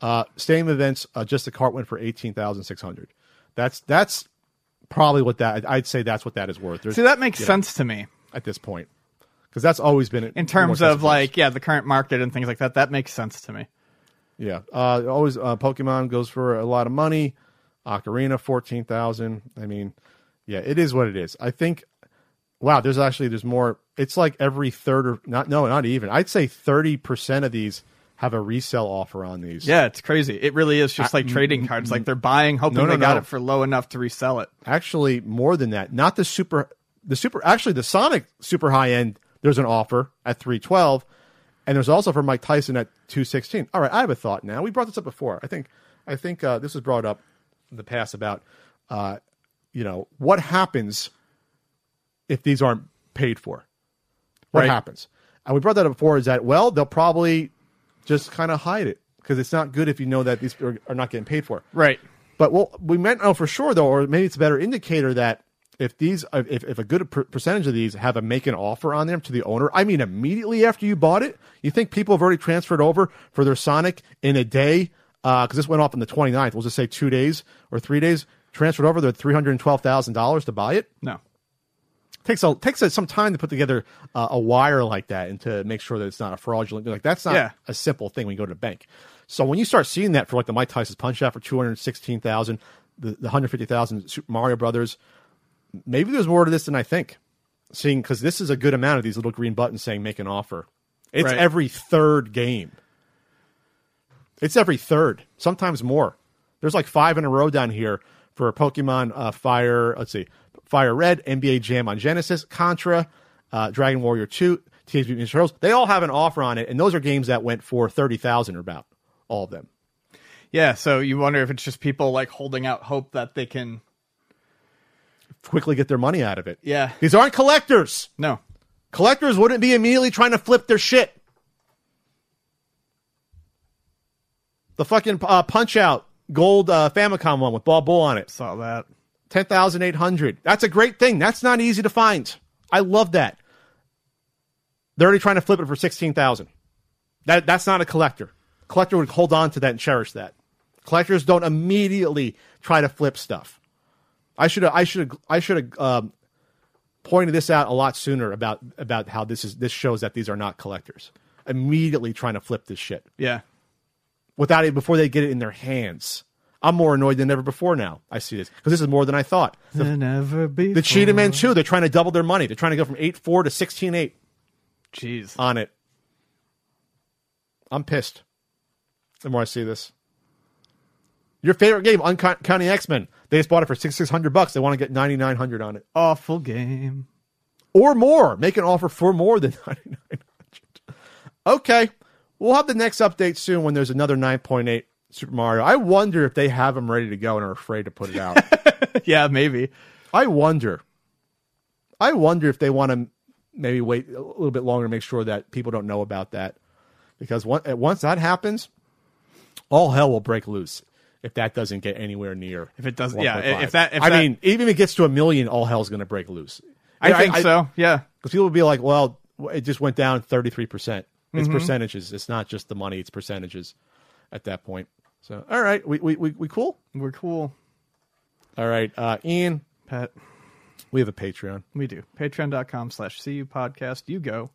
Uh, stadium events, uh, just the cart went for eighteen thousand six hundred. That's that's probably what that I'd say that's what that is worth. There's, See that makes sense to me at this point because that's always been in terms of like yeah the current market and things like that. That makes sense to me. Yeah, uh, always uh, Pokemon goes for a lot of money. Ocarina fourteen thousand. I mean, yeah, it is what it is. I think. Wow, there's actually there's more. It's like every third or not no, not even. I'd say thirty percent of these have a resale offer on these. Yeah, it's crazy. It really is just like trading cards. Like they're buying, hoping No, no, they got no. it for low enough to resell it. actually more than that. Not the super, the super. Actually, the Sonic super high end. There's an offer at three twelve, and there's also for Mike Tyson at two sixteen. All right, I have a thought now. We brought this up before. I think, I think uh, this was brought up in the past about, uh, you know, what happens if these aren't paid for. What Right. happens? And we brought that up before. Is that well, they'll probably just kind of hide it because it's not good if you know that these are, are not getting paid for. Right. But well, we might know for sure though, or maybe it's a better indicator that if these, if, if a good per- percentage of these have a make an offer on them to the owner, I mean, immediately after you bought it, you think people have already transferred over for their Sonic in a day? Uh, because this went off on the 29th. We'll just say two days or three days, transferred over their $312,000 to buy it No. Takes a takes a, some time to put together uh, a wire like that and to make sure that it's not a fraudulent. Like that's not Yeah. a simple thing when you go to the bank. So when you start seeing that for like the Mike Tyson's Punch Out for two hundred sixteen thousand, the, the hundred fifty thousand Super Mario Brothers, maybe there's more to this than I think. Seeing because this is a good amount of these little green buttons saying make an offer. It's Right. every third game. It's every third, sometimes more. There's like five in a row down here for Pokemon uh, Fire. Let's see, Fire Red, NBA Jam on Genesis, Contra, uh, Dragon Warrior Two, Teenage Mutant Ninja Turtles. They all have an offer on it, and those are games that went for thirty thousand or about all of them. Yeah. So you wonder if it's just people like holding out hope that they can. Quickly get their money out of it. Yeah. These aren't collectors. No. Collectors wouldn't be immediately trying to flip their shit. The fucking uh, Punch Out gold uh, Famicom one with Bald Bull on it. Saw that. 10,800. That's a great thing. That's not easy to find. I love that. They're already trying to flip it for 16,000. That that's not a collector. Collector would hold on to that and cherish that. Collectors don't immediately try to flip stuff. I should have I should have I should have um, pointed this out a lot sooner about about how this is this shows that these are not collectors. Immediately trying to flip this shit Yeah. without it before they get it in their hands. I'm more annoyed than ever before now. I see this because this is more than I thought. The, never be. the Cheetah Man 2, they're trying to double their money. They're trying to go from 8 4 to 16 8 Jeez. on it. I'm pissed the more I see this. Your favorite game, Uncanny X Men. They just bought it for six six hundred bucks. They want to get ninety nine hundred on it Awful game. or more. Make an offer for more than ninety nine hundred. Okay, we'll have the next update soon when there's another nine point eight Super Mario. I wonder if they have them ready to go and are afraid to put it out. yeah, maybe. I wonder. I wonder if they want to maybe wait a little bit longer to make sure that people don't know about that, because once once that happens, all hell will break loose if that doesn't get anywhere near. If it doesn't- yeah, 1.5. if that- if I that- mean, even if it gets to a million, all hell's going to break loose. I Yeah, think so. Yeah. Because people will be like, "Well, it just went down thirty three percent. It's Mm-hmm. percentages. It's not just the money. It's percentages." At that point, so all right, we we we, we cool. We're cool. All right, uh, Ian, Pat. we have a Patreon. We do. Patreon.com slash CU podcast. You go.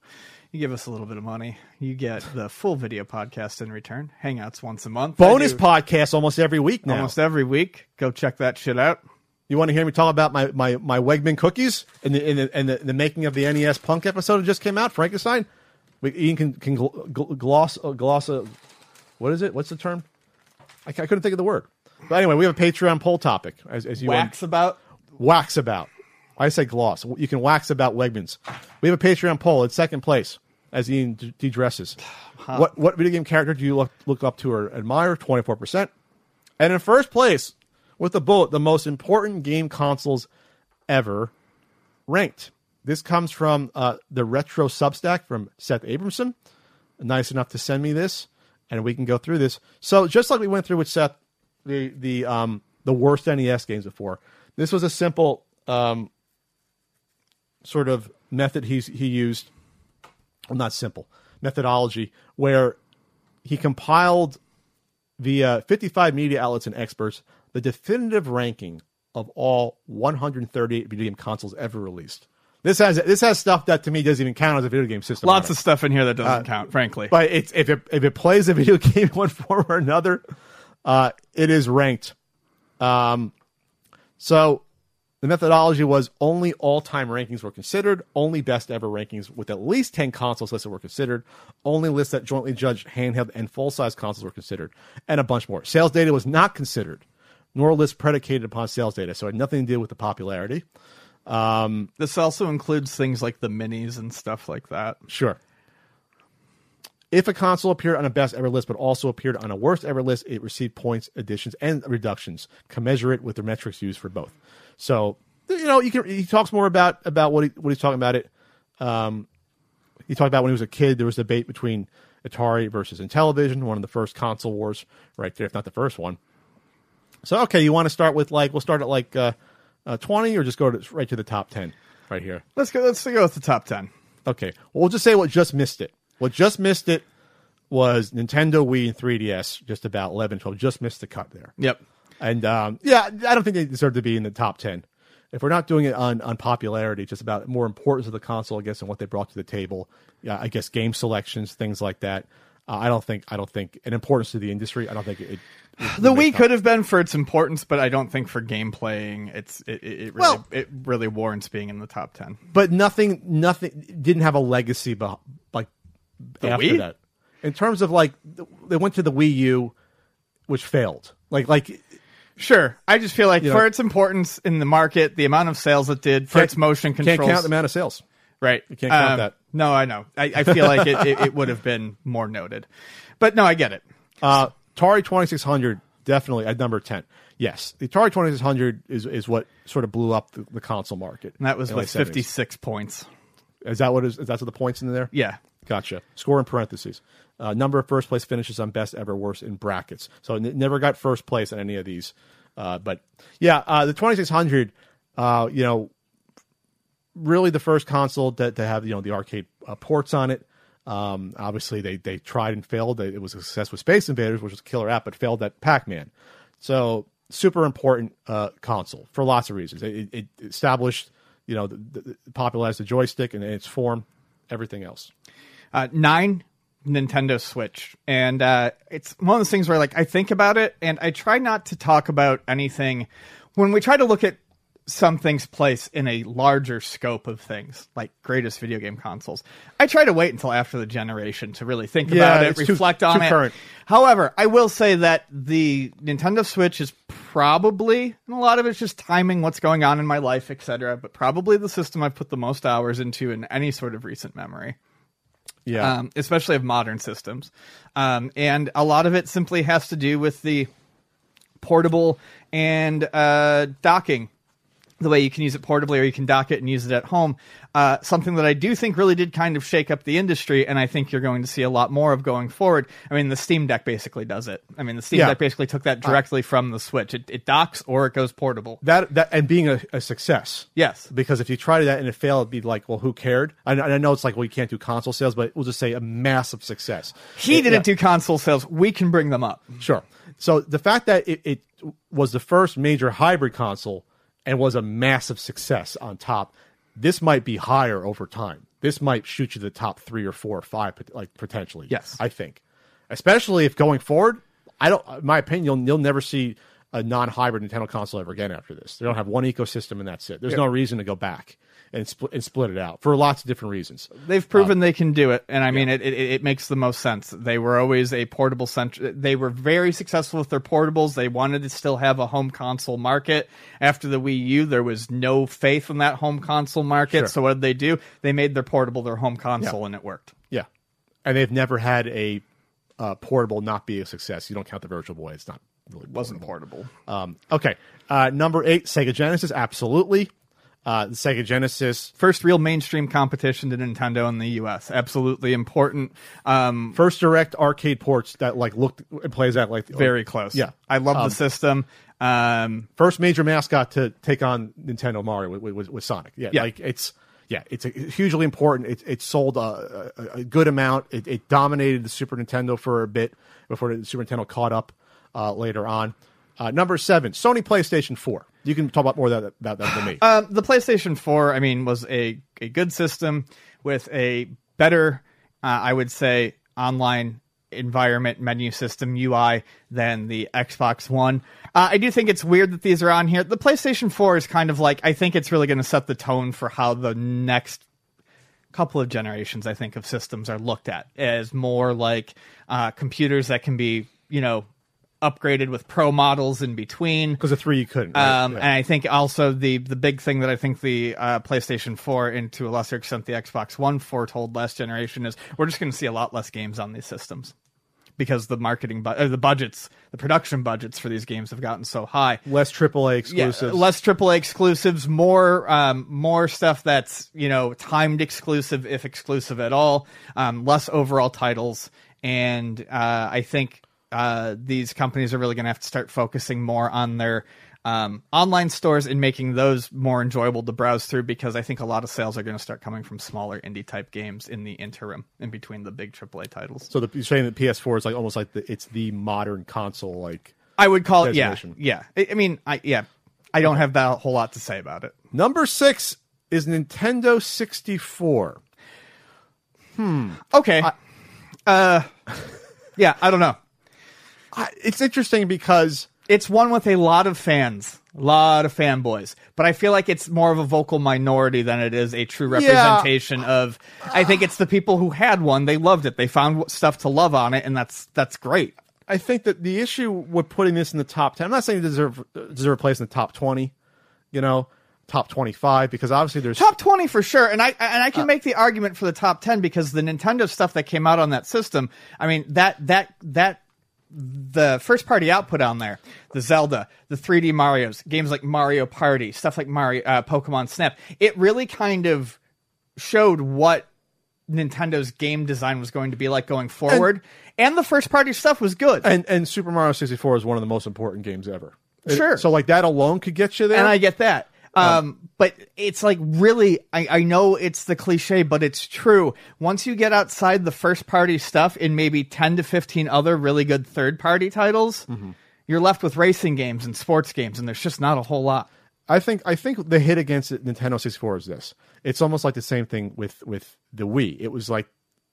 You give us a little bit of money. You get the full video podcast in return. Hangouts once a month. Bonus podcast almost every week now. almost every week. Go check that shit out. You want to hear me talk about my my my Wegman cookies and the in the, in the the making of the NES Punk episode that just came out, Frankenstein. We, Ian can can gl- gl- gloss uh, gloss uh, what is it? What's the term? I, I couldn't think of the word. But anyway, we have a Patreon poll topic as, as you Wax about. wax about. I say gloss. You can wax about Wegmans. We have a Patreon poll It's second place as Ian d- de-dresses. What what video game character do you look look up to or admire? Twenty four percent. And in first place, with the bullet, the most important game consoles ever ranked. This comes from uh, the retro Substack from Seth Abramson. Nice enough to send me this, and we can go through this. So just like we went through with Seth, the the um the worst NES games before, this was a simple um sort of method he's he used. Well, not simple methodology where he compiled via 55 media outlets and experts the definitive ranking of all 138 video game consoles ever released. This has this has stuff that to me doesn't even count as a video game system. Lots of stuff in here that doesn't count, frankly. but it's if it if it plays a video game in one form or another, uh, it is ranked. Um, so the methodology was only all time rankings were considered, only best ever rankings with at least 10 consoles listed were considered, only lists that jointly judged handheld and full size consoles were considered, and a bunch more. Sales data was not considered, nor lists predicated upon sales data, so it had nothing to do with the popularity. This also includes things like the minis and stuff like that. Sure. If a console appeared on a best ever list, but also appeared on a worst ever list, it received points, additions, and reductions. Commensurate with the metrics used for both. So you know, you can. He talks more about about what he what he's talking about it. Um, he talked about when he was a kid. There was a debate between Atari versus Intellivision, one of the first console wars, right there, if not the first one. So okay, you want to start with like we'll start at like uh, uh, twenty, or just go to, right to the top ten, right here. Let's go. Let's go with the top ten. Okay, well, we'll just say what just missed it. What just missed it was Nintendo Wii and 3DS, just about 11, 12. Just missed the cut there. Yep. And um, yeah, I don't think they deserve to be in the top 10. If we're not doing it on, on popularity, just about more importance of the console, I guess, and what they brought to the table. Yeah, I guess game selections, things like that. Uh, I don't think I don't think an importance to the industry. I don't think it. it the Wii could have been for its importance, but I don't think for game playing, it's it, it really Well- it really warrants being in the top ten. but nothing nothing didn't have a legacy beh- like after Wii? that in terms of like they went to the wii u which failed like like Sure, I just feel like You for know- its importance in the market, the amount of sales it did for its motion controls, can't count the amount of sales right? You can't count Um, that. No, I know. I, I feel like it, it, it would have been more noted, but no, I get it. uh atari 2600 definitely at number 10 yes the atari 2600 is is what sort of blew up the, the console market And that was in the with late 70s. fifty six points. is that what is, is that's what the points in there Yeah, Gotcha. Score in parentheses. Uh, number of first place finishes on best ever worst in brackets. So it n- never got first place on any of these. Uh, but yeah, uh, the 2600, uh, you know, really the first console that to have you know the arcade uh, ports on it. Um, obviously, they they tried and failed. It was a success with Space Invaders, which was a killer app, but failed at Pac Man. So super important uh, console for lots of reasons. It, it established, you know, the, the, popularized the joystick and its form, everything else. uh, nine Nintendo Switch, and uh, it's one of those things where like I think about it, and I try not to talk about anything when we try to look at something's place in a larger scope of things, like greatest video game consoles. I try to wait until after the generation to really think Yeah, about it, it's too- reflect on too it. current. However, I will say that the Nintendo Switch is probably, and a lot of it's just timing, what's going on in my life, etc. But probably the system I've put the most hours into in any sort of recent memory Yeah. um, especially of modern systems. Um, and a lot of it simply has to do with the portable and uh, docking. The way you can use it portably or you can dock it and use it at home. Uh, something that I do think really did kind of shake up the industry, and I think you're going to see a lot more of going forward. I mean, the Steam Deck basically does it. I mean, the Steam Yeah. Deck basically took that directly from the Switch. It, it docks or it goes portable. that that and being a, a success. Yes. Because if you try that and it failed, it'd be like, well, who cared? I, I know it's like, well, you can't do console sales, but we'll just say a massive success. He It- didn't yeah, do console sales. We can bring them up. Sure. So the fact that it, it was the first major hybrid console and was a massive success on top, this might be higher over time. This might shoot you to the top three or four or five, like potentially. Yes. I think, especially if going forward, I don't. in My opinion, you'll, you'll never see a non-hybrid Nintendo console ever again after this. They don't have one ecosystem and that's it. There's no reason to go back and split and split it out for lots of different reasons. They've proven they can do it, and I mean, it, it, it makes the most sense. They were always a portable centric. They were very successful with their portables. They wanted to still have a home console market. After the Wii U, there was no faith in that home console market. Sure. So what did they do? They made their portable their home console, and it worked. Yeah, and they've never had a uh, portable not be a success. You don't count the Virtual Boy; it's not really Wasn't portable. Um, okay, uh, number eight, Sega Genesis, absolutely. Uh, the Sega Genesis, First real mainstream competition to Nintendo in the U.S. Absolutely important. Um, first direct arcade ports that like looked it plays out like very close. Yeah, I love Um, the system. Um, first major mascot to take on Nintendo Mario with, with, with Sonic. Yeah, Yeah. like it's yeah, it's a, hugely important. It, it sold a, a, a good amount. It, it dominated the Super Nintendo for a bit before the Super Nintendo caught up uh, later on. Uh, number seven, Sony PlayStation Four. You can talk about more that, about that than me. Um, the PlayStation 4, I mean, was a, a good system with a better, uh, I would say, online environment menu system UI than the Xbox One. Uh, I do think it's weird that these are on here. The PlayStation 4 is kind of like, I think it's really going to set the tone for how the next couple of generations, I think, of systems are looked at as more like uh, computers that can be, you know, upgraded with pro models in between. Because the three you couldn't. Right? Um, Yeah. And I think also the the big thing that I think the uh, PlayStation 4 and to a lesser extent the Xbox One foretold last generation is we're just going to see a lot less games on these systems because the marketing bu- uh, the budgets, the production budgets for these games have gotten so high. less AAA Yeah, exclusives. less AAA exclusives, more um, more stuff that's you know timed exclusive, if exclusive at all. Um, less overall titles, and uh, I think uh, these companies are really going to have to start focusing more on their um, online stores and making those more enjoyable to browse through. Because I think a lot of sales are going to start coming from smaller indie type games in the interim, in between the big AAA titles. so the, you're saying that PS4 is like almost like the, it's the modern console. Like I would call it, yeah, yeah. I, I mean, I yeah, I don't have that whole lot to say about it. number six is Nintendo 64. Hmm. Okay. uh, yeah, I don't know. I, it's interesting because It's one with a lot of fans, a lot of fanboys, but I feel like it's more of a vocal minority than it is a true representation of. I think it's the people who had one, they loved it, they found stuff to love on it, and that's that's great. I think that the issue with putting this in the top 10, I'm not saying it deserve, deserve a place in the top 20, you know, top 25, because obviously there's. Top twenty for sure, and I and I can uh, make the argument for the top ten because the Nintendo stuff that came out on that system. I mean that that that the first party output on there, the Zelda, the 3D Mario's, games like Mario Party, stuff like Mario, uh, Pokemon Snap. It really kind of showed what Nintendo's game design was going to be like going forward, and, the first party stuff was good. and, and Super Mario 64 is one of the most important games ever. It- Sure. so, like, that alone could get you there. and I get that. Um, but it's like really, I, I know it's the cliche, but it's true. Once you get outside the first party stuff in maybe 10 to 15 other really good third party titles, you're left with racing games and sports games, and there's just not a whole lot. I think I think the hit against Nintendo 64 is this. It's almost like the same thing with with the Wii. It was like,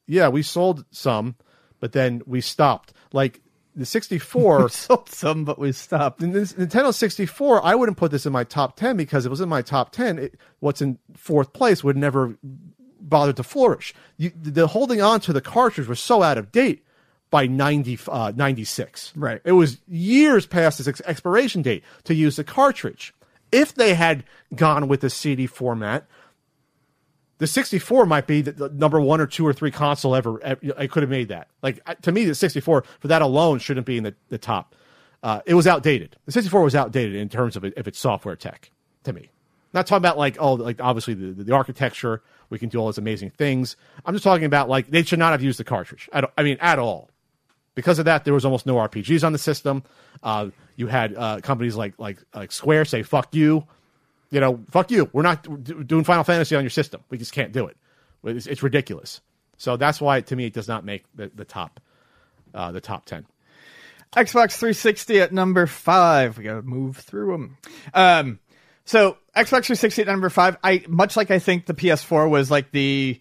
yeah, we sold some, but then we stopped. Like the 64, Sold some, but we stopped. the Nintendo 64, I wouldn't put this in my top 10 because it was in my top 10, it, what's in fourth place would never bother to flourish. You, the holding on to the cartridge was so out of date by 90, uh, 96. Right. It was years past its ex- expiration date to use the cartridge. If they had gone with the CD format, the 64 might be the, the number one or two or three console ever. I could have made that. Like to me, the 64 for that alone shouldn't be in the, the top. Uh, it was outdated. The 64 was outdated in terms of, it, of its software tech. To me, not talking about like oh like obviously the, the, the architecture. We can do all these amazing things. I'm just talking about like they should not have used the cartridge. I, I mean at all. Because of that, there was almost no RPGs on the system. Uh, you had uh, companies like like like Square say "fuck you," you know, "fuck you." We're not doing Final Fantasy on your system. We just can't do it. It's, it's ridiculous. So that's why, to me, it does not make the, the top uh, the top ten. Xbox 360 at number five. We gotta move through them. Um, so Xbox 360 at number five. I much like I think the PS4 was like the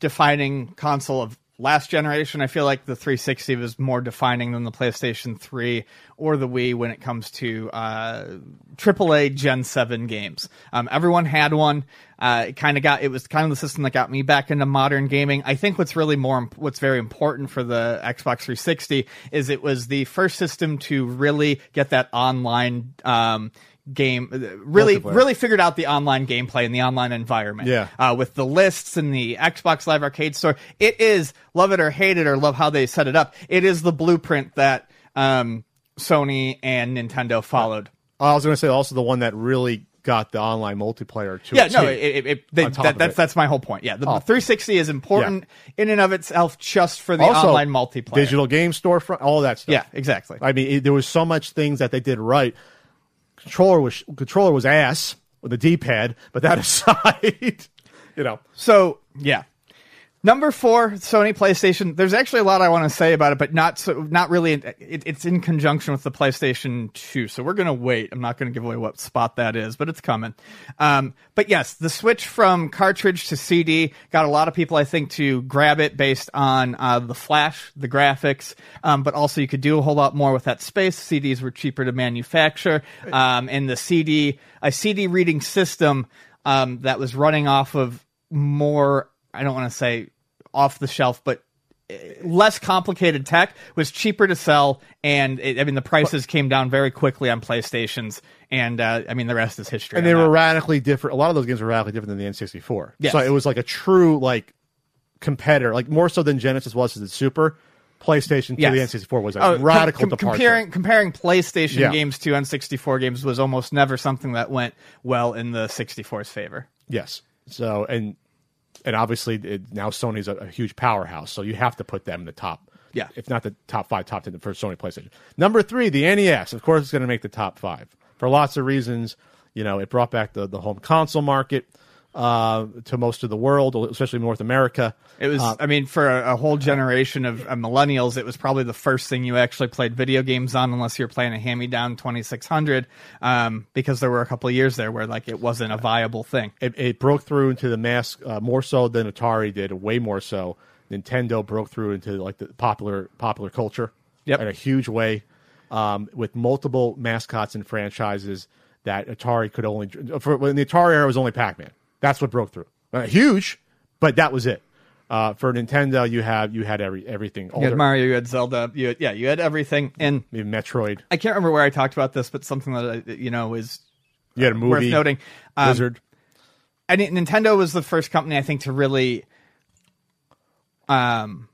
defining console of last generation. I feel like the 360 was more defining than the PlayStation 3 or the Wii when it comes to uh, AAA Gen 7 games. Um, everyone had one. Uh, it kind of got it was kind of the system that got me back into modern gaming. I think what's really more what's very important for the Xbox 360 is it was the first system to really get that online um, game really really figured out the online gameplay and the online environment Yeah. uh, with the lists and the Xbox Live Arcade store. It is love it or hate it or love how they set it up. It is the blueprint that um, Sony and Nintendo followed. I was going to say also the one that really got the online multiplayer to Yeah, no, it, it, it, they, that, that's it. that's my whole point. Yeah, the Oh. 360 is important in and of itself, just for the also online multiplayer. digital game storefront, all that stuff. Yeah, exactly. I mean, there was so much things that they did right. Controller was controller was ass with the D pad, but that aside, you know, So yeah. Number four, Sony PlayStation. There's actually a lot I want to say about it, but not so, not really. It, it's in conjunction with the PlayStation 2, so we're gonna wait. I'm not gonna give away what spot that is, but it's coming. Um, but yes, the switch from cartridge to CD got a lot of people, I think, to grab it based on uh, the flash, the graphics, um, but also you could do a whole lot more with that space. CDs were cheaper to manufacture, um, and the CD, a CD reading system um, that was running off of more I don't want to say off the shelf, but less complicated tech was cheaper to sell and it, i mean the prices came down very quickly on playstations and uh, i mean the rest is history and they were radically different. A lot of those games were radically different than the N64. Yes. So it was like a true like competitor, like more so than Genesis was to the Super. PlayStation to Yes. the N64 was a Oh, radical com- departure. comparing comparing PlayStation Yeah. games to N64 games was almost never something that went well in the 64's favor. Yes. So and and obviously it, now Sony's a, a huge powerhouse, so you have to put them in the top. Yeah. If not the top five, top ten for Sony PlayStation. Number three, the NES. Of course, it's going to make the top five for lots of reasons. You know, it brought back the the home console market uh, to most of the world, especially North America. It was, I mean, for a, a whole generation of, of millennials, it was probably the first thing you actually played video games on, unless you were playing a hand-me-down 2600, um, because there were a couple of years there where like it wasn't a viable thing. it, it broke through into the mass uh, more so than Atari did, way more so. Nintendo broke through into like the popular popular culture Yep. in a huge way, um, with multiple mascots and franchises that Atari could only. For when the Atari era was only Pac Man. That's what broke through. Uh, huge, but that was it. Uh, for Nintendo, you have you had every everything. You had Mario, you had Zelda, you had, yeah, you had everything. And Metroid. I can't remember where I talked about this, but something that I, you know is You had a movie. worth noting. Um, Wizard. I mean, Nintendo was the first company I think to really, um,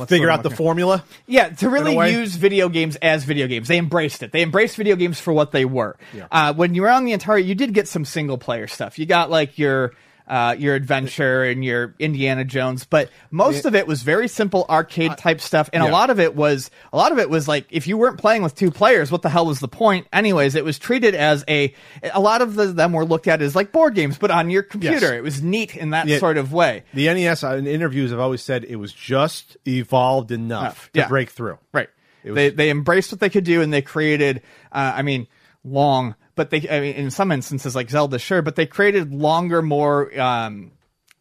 what's Figure out the looking- formula. Yeah, to really use video games as video games. They embraced it. They embraced video games for what they were. Yeah. Uh, when you were on the Atari, you did get some single player stuff. You got like your uh, your adventure and your Indiana Jones, but most of it was very simple arcade type stuff, and a lot of it was a lot of it was like if you weren't playing with two players, what the hell was the point? Anyways, it was treated as a a lot of the, them were looked at as like board games, but on your computer. Yes. It was neat in that Yeah. sort of way. The NES uh, in interviews have always said it was just evolved enough to Yeah. break through. Right. was- they they embraced what they could do and they created uh, I mean long but they I mean in some instances like Zelda sure but they created longer more um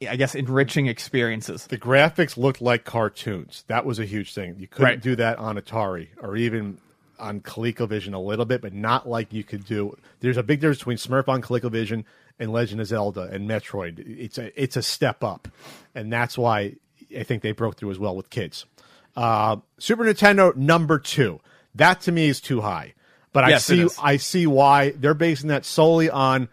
I guess enriching experiences. The graphics looked like cartoons. That was a huge thing. You couldn't Right. do that on Atari or even on ColecoVision a little bit, but not like you could do. There's a big difference between Smurf on ColecoVision and Legend of Zelda and Metroid. It's a it's a step up, and that's why I think they broke through as well with kids. Uh, Super Nintendo number two. That to me is too high, but I Yes, see. I see why they're basing that solely on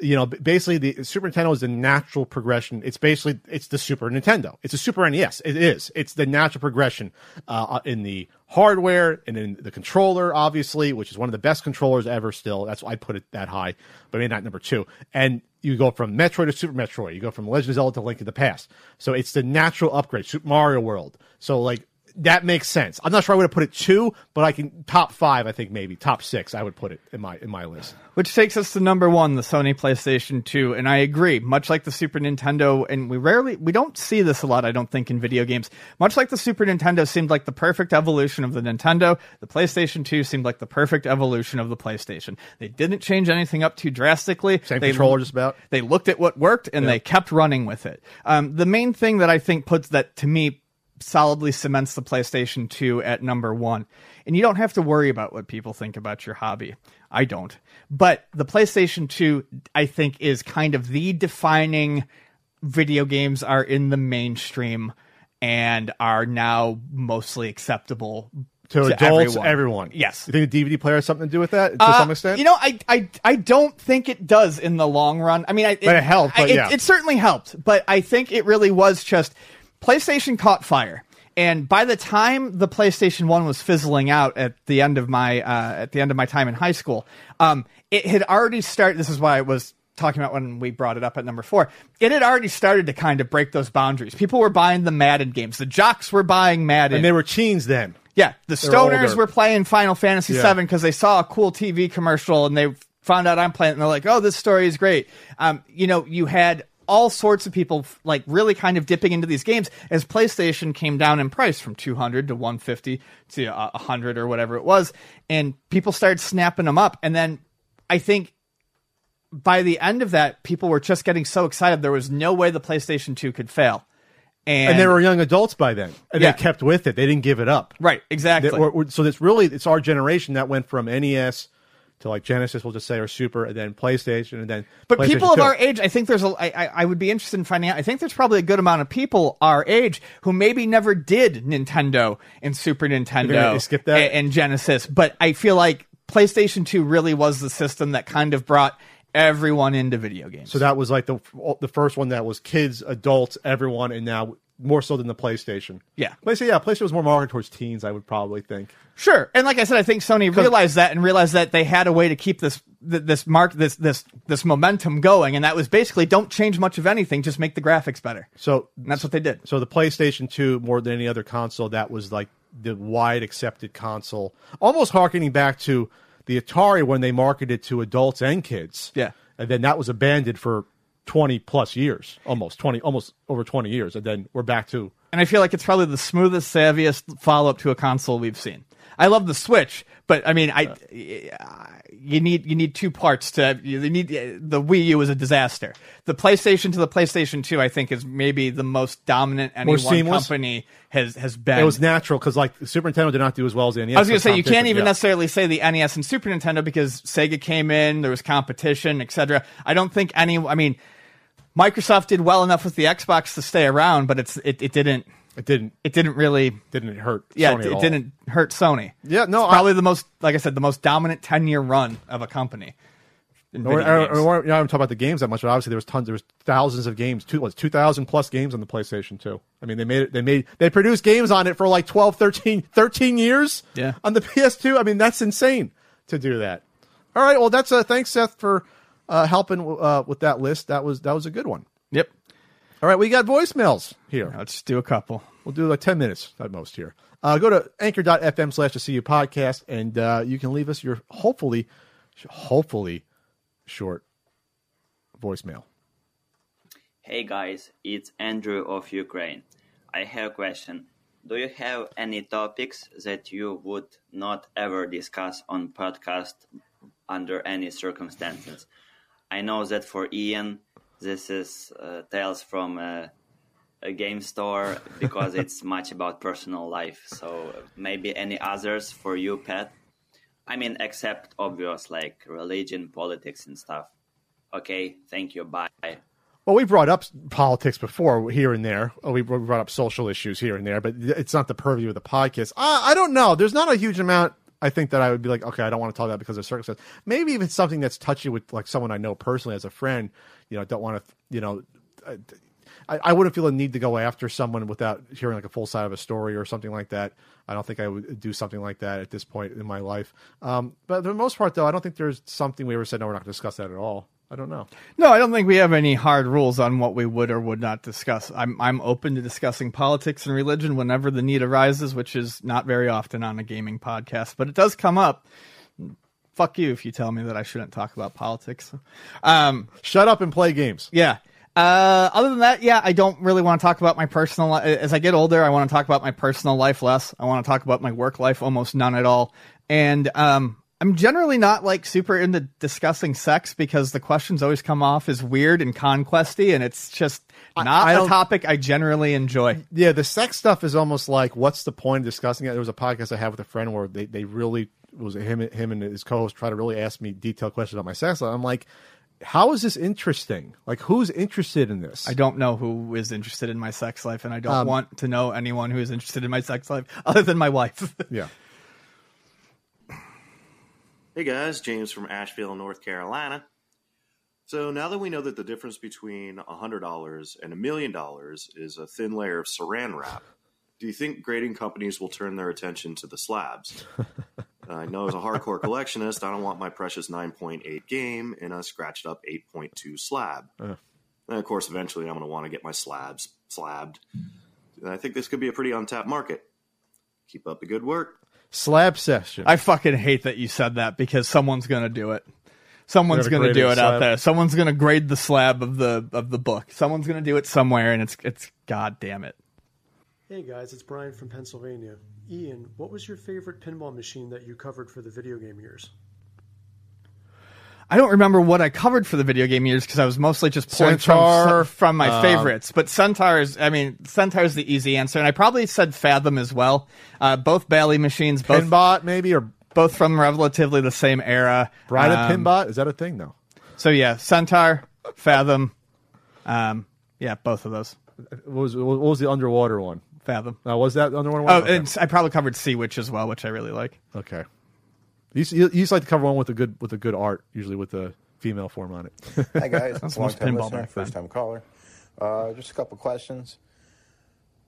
you know, basically the Super Nintendo is the natural progression. It's basically it's the Super Nintendo. It's a Super NES. It is. It's the natural progression uh, in the hardware and in the controller, obviously, which is one of the best controllers ever. Still, that's why I put it that high, but maybe not number two. And you go from Metroid to Super Metroid. You go from Legend of Zelda to Link to the Past. So it's the natural upgrade. Super Mario World. So like that makes sense. I'm not sure I would have put it two, but I can top five. I think maybe top six. I would put it in my in my list. Which takes us to number one, the Sony PlayStation 2. And I agree, much like the Super Nintendo, and we rarely, we don't see this a lot, I don't think, in video games. Much like the Super Nintendo seemed like the perfect evolution of the Nintendo, the PlayStation 2 seemed like the perfect evolution of the PlayStation. They didn't change anything up too drastically. Same They- controller, just about. They looked at what worked and they kept running with it. Um, the main thing that I think puts that to me solidly cements the PlayStation 2 at number one. And you don't have to worry about what people think about your hobby. I don't. But the PlayStation 2, I think, is kind of the defining video games are in the mainstream and are now mostly acceptable to, adults, everyone. everyone. Yes. You think the DVD player has something to do with that to Uh, some extent? You know, I, I I don't think it does in the long run. I mean, I, But it helped, I- but it, it certainly helped. But I think it really was just PlayStation caught fire. And by the time the PlayStation One was fizzling out at the end of my uh, at the end of my time in high school, um, it had already started. This is why I was talking about when we brought it up at number four. It had already started to kind of break those boundaries. People were buying the Madden games. The jocks were buying Madden. and they were teens then. Yeah, the They're stoners older. were playing Final Fantasy Yeah. VII because they saw a cool TV commercial and they found out I'm playing. it And they're like, "Oh, this story is great." Um, you know, you had all sorts of people like really kind of dipping into these games as PlayStation came down in price from 200 to 150 to uh, 100 or whatever it was, and people started snapping them up. And then I think by the end of that, people were just getting so excited there was no way the PlayStation 2 could fail. And, And they were young adults by then, and Yeah. they kept with it. They didn't give it up. right, exactly. They- or- or- so it's really it's our generation that went from NES to like Genesis, we'll just say, or Super, and then PlayStation, and then. But people of 2. our age, I think there's a. I, I I would be interested in finding out. I think there's probably a good amount of people our age who maybe never did Nintendo and Super Nintendo skip that? a- and Genesis. But I feel like PlayStation 2 really was the system that kind of brought everyone into video games. So that was like the the first one that was kids, adults, everyone, and now more so than the PlayStation. Yeah. PlayStation. Yeah, PlayStation was more marketed towards teens. I would probably think. Sure, and like I said, I think Sony realized that and realized that they had a way to keep this this mark this this this momentum going, and that was basically don't change much of anything, just make the graphics better. So And that's what they did. So the PlayStation 2, more than any other console, that was like the wide accepted console, almost harkening back to the Atari when they marketed to adults and kids. Yeah. and then that was abandoned for 20 plus years, almost 20, almost over 20 years, and then we're back to And I feel like it's probably the smoothest, savviest follow up to a console we've seen. I love the Switch, but I mean, I you need you need two parts to you need the Wii U is a disaster. The PlayStation to the PlayStation Two, I think, is maybe the most dominant any More one seamless? company has has been. it was natural because like Super Nintendo did not do as well as the NES. I was going to say you can't even yeah. necessarily say the NES and Super Nintendo because Sega came in, there was competition, etc. I don't think any. I mean, Microsoft did well enough with the Xbox to stay around, but it's it, it didn't It didn't it didn't really didn't hurt. yeah Sony it, it didn't hurt Sony. Yeah, no, It's I- probably the most like I said the most dominant ten year run of a company. in Or, video or, games. or, you know, I don't talk about the games that much, but obviously there was tons, there was thousands of games, two, was two thousand plus games on the PlayStation 2. I mean, they made it, they made, they produced games on it for like 12, 13, 13 years. Yeah. On the PS2, I mean, that's insane to do that. All right, well, that's uh, thanks Seth for uh, helping uh, with that list. That was that was a good one. Yep. All right, we got voicemails here. Let's do a couple. We'll do like 10 minutes at most here. Uh, go to anchor.fm slash the CU podcast and uh, you can leave us your hopefully, hopefully short voicemail. Hey guys, it's Andrew of Ukraine. I have a question. Do you have any topics that you would not ever discuss on podcast under any circumstances? I know that for Ian, this is uh, tales from a, a game store because it's much about personal life. So maybe any others for you, Pat? I mean, except obvious like religion, politics, and stuff. Okay, thank you. Bye. Well, we brought up politics before here and there. Oh, we brought up social issues here and there, but it's not the purview of the podcast. I, I don't know. There's not a huge amount. I think that I would be like, okay, I don't want to talk about because of circumstance. Maybe if it's something that's touchy with like someone I know personally as a friend, you know, I don't want to, you know, I, I wouldn't feel a need to go after someone without hearing like a full side of a story or something like that. I don't think I would do something like that at this point in my life. Um, but for the most part, though, I don't think there's something we ever said, no, we're not going to discuss that at all. I don't know. No, I don't think we have any hard rules on what we would or would not discuss. I'm I'm open to discussing politics and religion whenever the need arises, which is not very often on a gaming podcast, but it does come up. Fuck you if you tell me that I shouldn't talk about politics. Um, Shut up and play games. yeah. Uh, other than that, yeah, I don't really want to talk about my personal life. As I get older, I want to talk about my personal life less. I want to talk about my work life almost none at all. And um, I'm generally not like super into discussing sex because the questions always come off as weird and conquesty, and it's just not I a don't- topic I generally enjoy. Yeah, the sex stuff is almost like, what's the point of discussing it? There was a podcast I had with a friend where they, they really was him him and his co-host try to really ask me detailed questions about my sex life. I'm like, how is this interesting? Like, who's interested in this? I don't know who is interested in my sex life, and I don't Um, want to know anyone who is interested in my sex life other than my wife. yeah, Hey guys, James from Asheville, North Carolina. So now that we know that the difference between $100 and a million dollars is a thin layer of saran wrap, do you think grading companies will turn their attention to the slabs? I know as a hardcore collectionist, I don't want my precious 9.8 game in a scratched up 8.2 slab. Uh. And of course, eventually I'm going to want to get my slabs slabbed. And I think this could be a pretty untapped market. Keep up the good work. Slab session. I fucking hate that you said that because someone's gonna do it. Someone's gonna gonna do it the out there. Someone's gonna grade the slab of the of the book. Someone's gonna do it somewhere, and it's it's god damn it. Hey guys, it's Brian from Pennsylvania. Ian, what was your favorite pinball machine that you covered for the video game years? I don't remember what I covered for the video game years because I was mostly just pulling Centaur, from from my um, favorites. But Centaur is, I mean, Centaur is the easy answer, and I probably said Fathom as well. Uh, both Bally machines, both Pinbot maybe or both from relatively the same era. Bride Um, of Pinbot is that a thing? though? So yeah, Centaur, Fathom. Um, yeah, both of those. What was what was the underwater one? Fathom. Uh, was that underwater Oh, one? Okay. and I probably covered Sea Witch as well, which I really like. Okay. You used, you used to like to cover one with a good with a good art, usually with a female form on it. Hi guys, That's long time listener, first time caller. Uh, just a couple questions.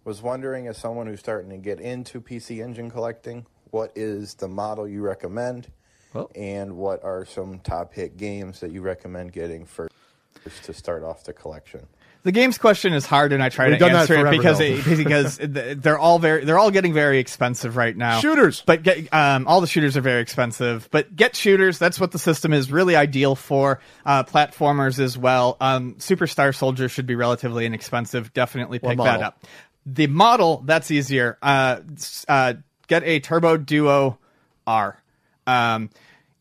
Was wondering, as someone who's starting to get into PC Engine collecting, what is the model you recommend, Oh. and what are some top hit games that you recommend getting first to start off the collection? The games question is hard, and I try We've to answer it because it, because they're all very they're all getting very expensive right now. Shooters! but get, um, all the shooters are very expensive. But get shooters. That's what the system is really ideal for. Uh, platformers as well. Um, Superstar Soldier should be relatively inexpensive. Definitely pick that up. The model that's easier. Uh, uh, get a Turbo Duo R. Um,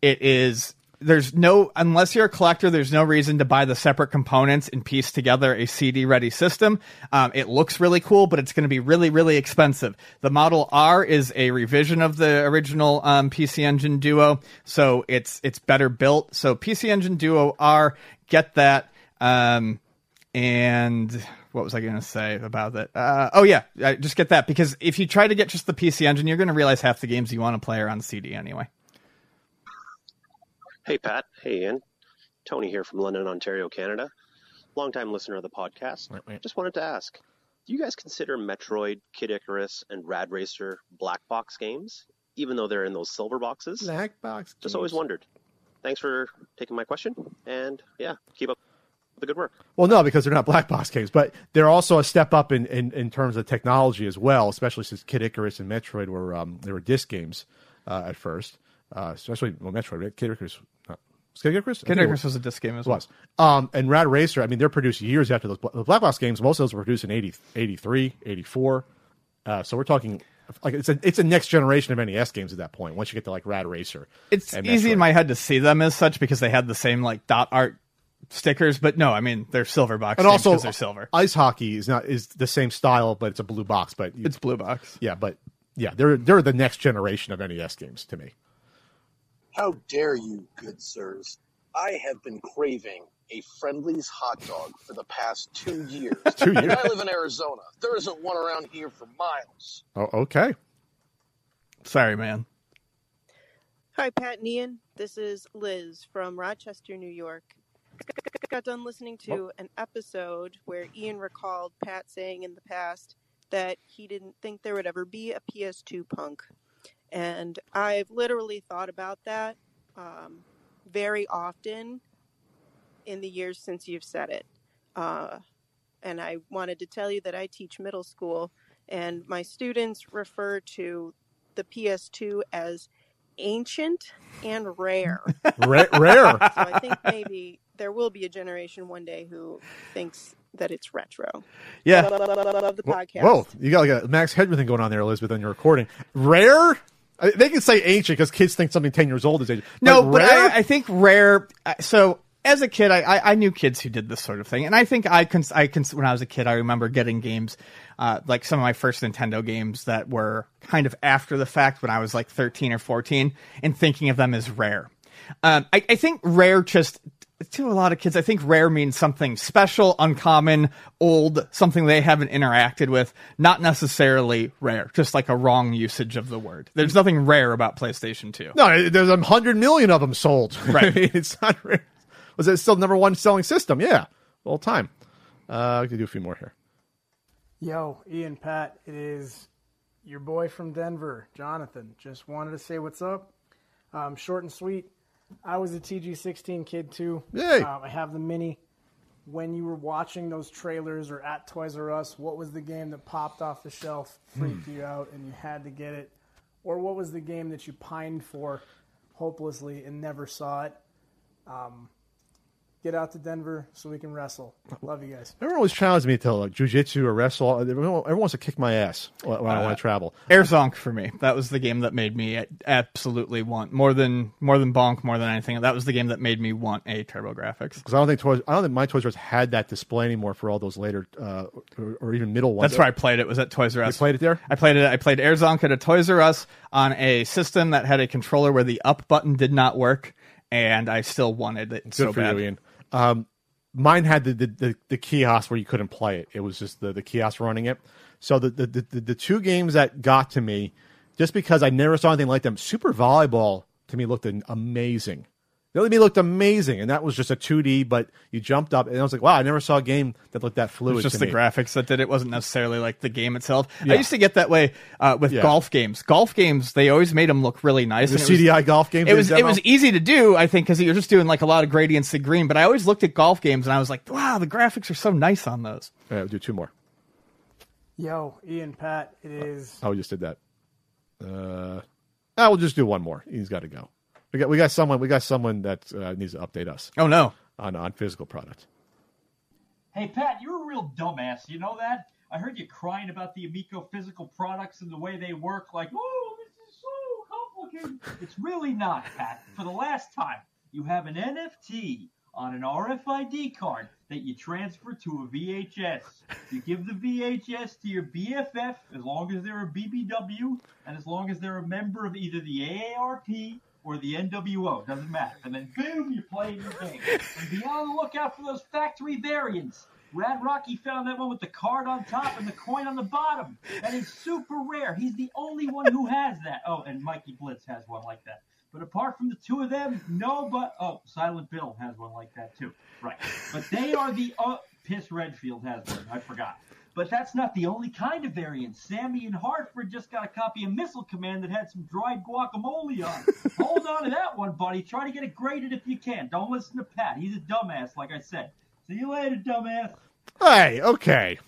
it is there's no unless you're a collector there's no reason to buy the separate components and piece together a cd ready system um, it looks really cool but it's going to be really really expensive the model r is a revision of the original um, pc engine duo so it's it's better built so pc engine duo r get that um, and what was I going to say about that? Uh, oh yeah, just get that because if you try to get just the PC engine, you're going to realize half the games you want to play are on CD anyway. Hey, Pat. Hey, Ian. Tony here from London, Ontario, Canada. Longtime listener of the podcast. Just wanted to ask do you guys consider Metroid, Kid Icarus, and Rad Racer black box games, even though they're in those silver boxes? Black box. Games. Just always wondered. Thanks for taking my question. And yeah, keep up the good work. Well, no, because they're not black box games, but they're also a step up in, in, in terms of technology as well. Especially since Kid Icarus and Metroid were um, they were disc games uh, at first. Uh, especially well, Metroid, right? Kid Icarus. Was Kid Icarus? Kid Icarus was a disc game as well. was. Um, and Rad Racer, I mean, they're produced years after those the Black Box games. Most of those were produced in 80, 83, 84. Uh, so we're talking like it's a it's a next generation of NES games at that point. Once you get to like Rad Racer, It's easy in my head to see them as such because they had the same like dot art stickers, but no, I mean they're silver box and also, they're silver. Ice hockey is not is the same style, but it's a blue box. But you- It's blue box. yeah, but yeah, they're they're the next generation of NES games to me. How dare you, good sirs? I have been craving a Friendly's hot dog for the past two years. Two And years? I live in Arizona. There isn't one around here for miles. Oh, okay. Sorry, man. Hi, Pat and Ian. This is Liz from Rochester, New York. Got done listening to oh. an episode where Ian recalled Pat saying in the past that he didn't think there would ever be a PS2 punk. And I've literally thought about that um, very often in the years since you've said it. Uh, and I wanted to tell you that I teach middle school, and my students refer to the PS2 as ancient and rare. Ra- rare. so I think maybe there will be a generation one day who thinks that it's retro. Yeah. Love the podcast. Whoa, you got like a Max Headroom thing going on there, Elizabeth, on your recording. Rare. They can say ancient because kids think something ten years old is ancient. No, But. I, I think rare. uh, So as a kid, I, I I knew kids who did this sort of thing, and I think I can I can when I was a kid, I remember getting games, uh, like some of my first Nintendo games that were kind of after the fact when I was like thirteen or fourteen, and thinking of them as rare. Um, I, I think rare just to a lot of kids, I think rare means something special, uncommon, old, something they haven't interacted with, not necessarily rare, just like a wrong usage of the word. There's nothing rare about PlayStation 2. no, there's a hundred million of them sold. Right. I mean, it's not rare. Was it still number one selling system? Yeah, all time. Uh, I could do a few more here. Yo, Ian, Pat, it is your boy from Denver, Jonathan. Just wanted to say what's up. Um, short and sweet. I was a TG16 kid too. Yay. Um, I have the mini. When you were watching those trailers or at Toys R Us, what was the game that popped off the shelf, freaked you out, and you had to get it? Or what was the game that you pined for hopelessly and never saw it? Um, get out to Denver so we can wrestle. Love you guys. Everyone always challenges me to like jujitsu or wrestle. Everyone, everyone wants to kick my ass when, when I Uh, want to travel. Air Zonk for me. That was the game that made me absolutely want more than more than Bonk, more than anything. That was the game that made me want a TurboGrafx. Because I don't think Toys, I don't think my Toys R Us had that display anymore for all those later uh, or, or even middle ones. That's where I played it. Was at Toys R Us. You played it there? I played it. I played Air Zonk at a Toys R Us on a system that had a controller where the up button did not work, and I still wanted it Good so for bad. you, Ian. Um, mine had the, the, the, the kiosk where you couldn't play it. It was just the, the kiosk running it. So the, the, the, the two games that got to me, just because I never saw anything like them, Super Volleyball to me looked amazing. The other me looked amazing, and that was just a 2D, but you jumped up, and I was like, wow, I never saw a game that looked that It fluid. was just to the me. graphics that did it. wasn't necessarily like the game itself. Yeah. I used to get that way uh, with Yeah. golf games. Golf games they always made them look really nice. The and it was- CDI golf games It was it was easy to do, I think, because you're just doing like a lot of gradients to green. But I always looked at golf games and I was like, wow, the graphics are so nice on those. All right, we'll do two more. Yo, Ian, Pat, it is. Oh, we just did that. Uh, ah, we'll just do one more. He's got to go. We got we got someone we got someone that uh, needs to update us. Oh no, on on physical product. Hey, Pat, you're a real dumbass. You know that? I heard you crying about the Amico physical products and the way they work. Like, oh, this is so complicated. It's really not, Pat. For the last time, you have an NFT on an RFID card that you transfer to a VHS. You give the VHS to your BFF as long as they're a BBW and as long as they're a member of either the AARP or the NWO. Doesn't matter. And then boom, you're playing your game. And be on the lookout for those factory variants. Rad Rocky found that one with the card on top and the coin on the bottom. That is super rare. He's the only one who has that. Oh, and Mikey Blitz has one like that. But apart from the two of them, no. But oh, Silent Bill has one like that too. Right. But they are the uh, Piss Redfield has one. I forgot. But that's not the only kind of variant. Sammy in Hartford just got a copy of Missile Command that had some dried guacamole on. it. Hold on to that one, buddy. Try to get it graded if you can. Don't listen to Pat. He's a dumbass, like I said. See you later, dumbass. Hey, okay.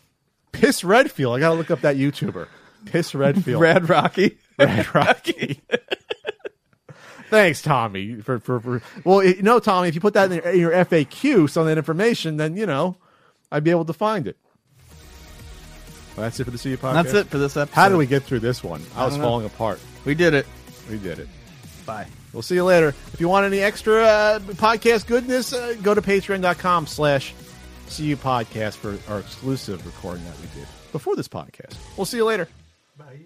Piss Redfield. I gotta look up that YouTuber. Piss Redfield. Red Rocky. Red Rocky. Thanks, Tommy. For, for, for well, you know, Tommy, if you put that in your, in your FAQ, some of that information, then you know, I'd be able to find it. Well, that's it for the CU podcast. That's it for this episode. How did we get through this one? I, I was falling apart. We did it. We did it. Bye. We'll see you later. If you want any extra uh, podcast goodness, uh, go to patreon.com slash CU podcast for our exclusive recording that we did before this podcast. We'll see you later. Bye.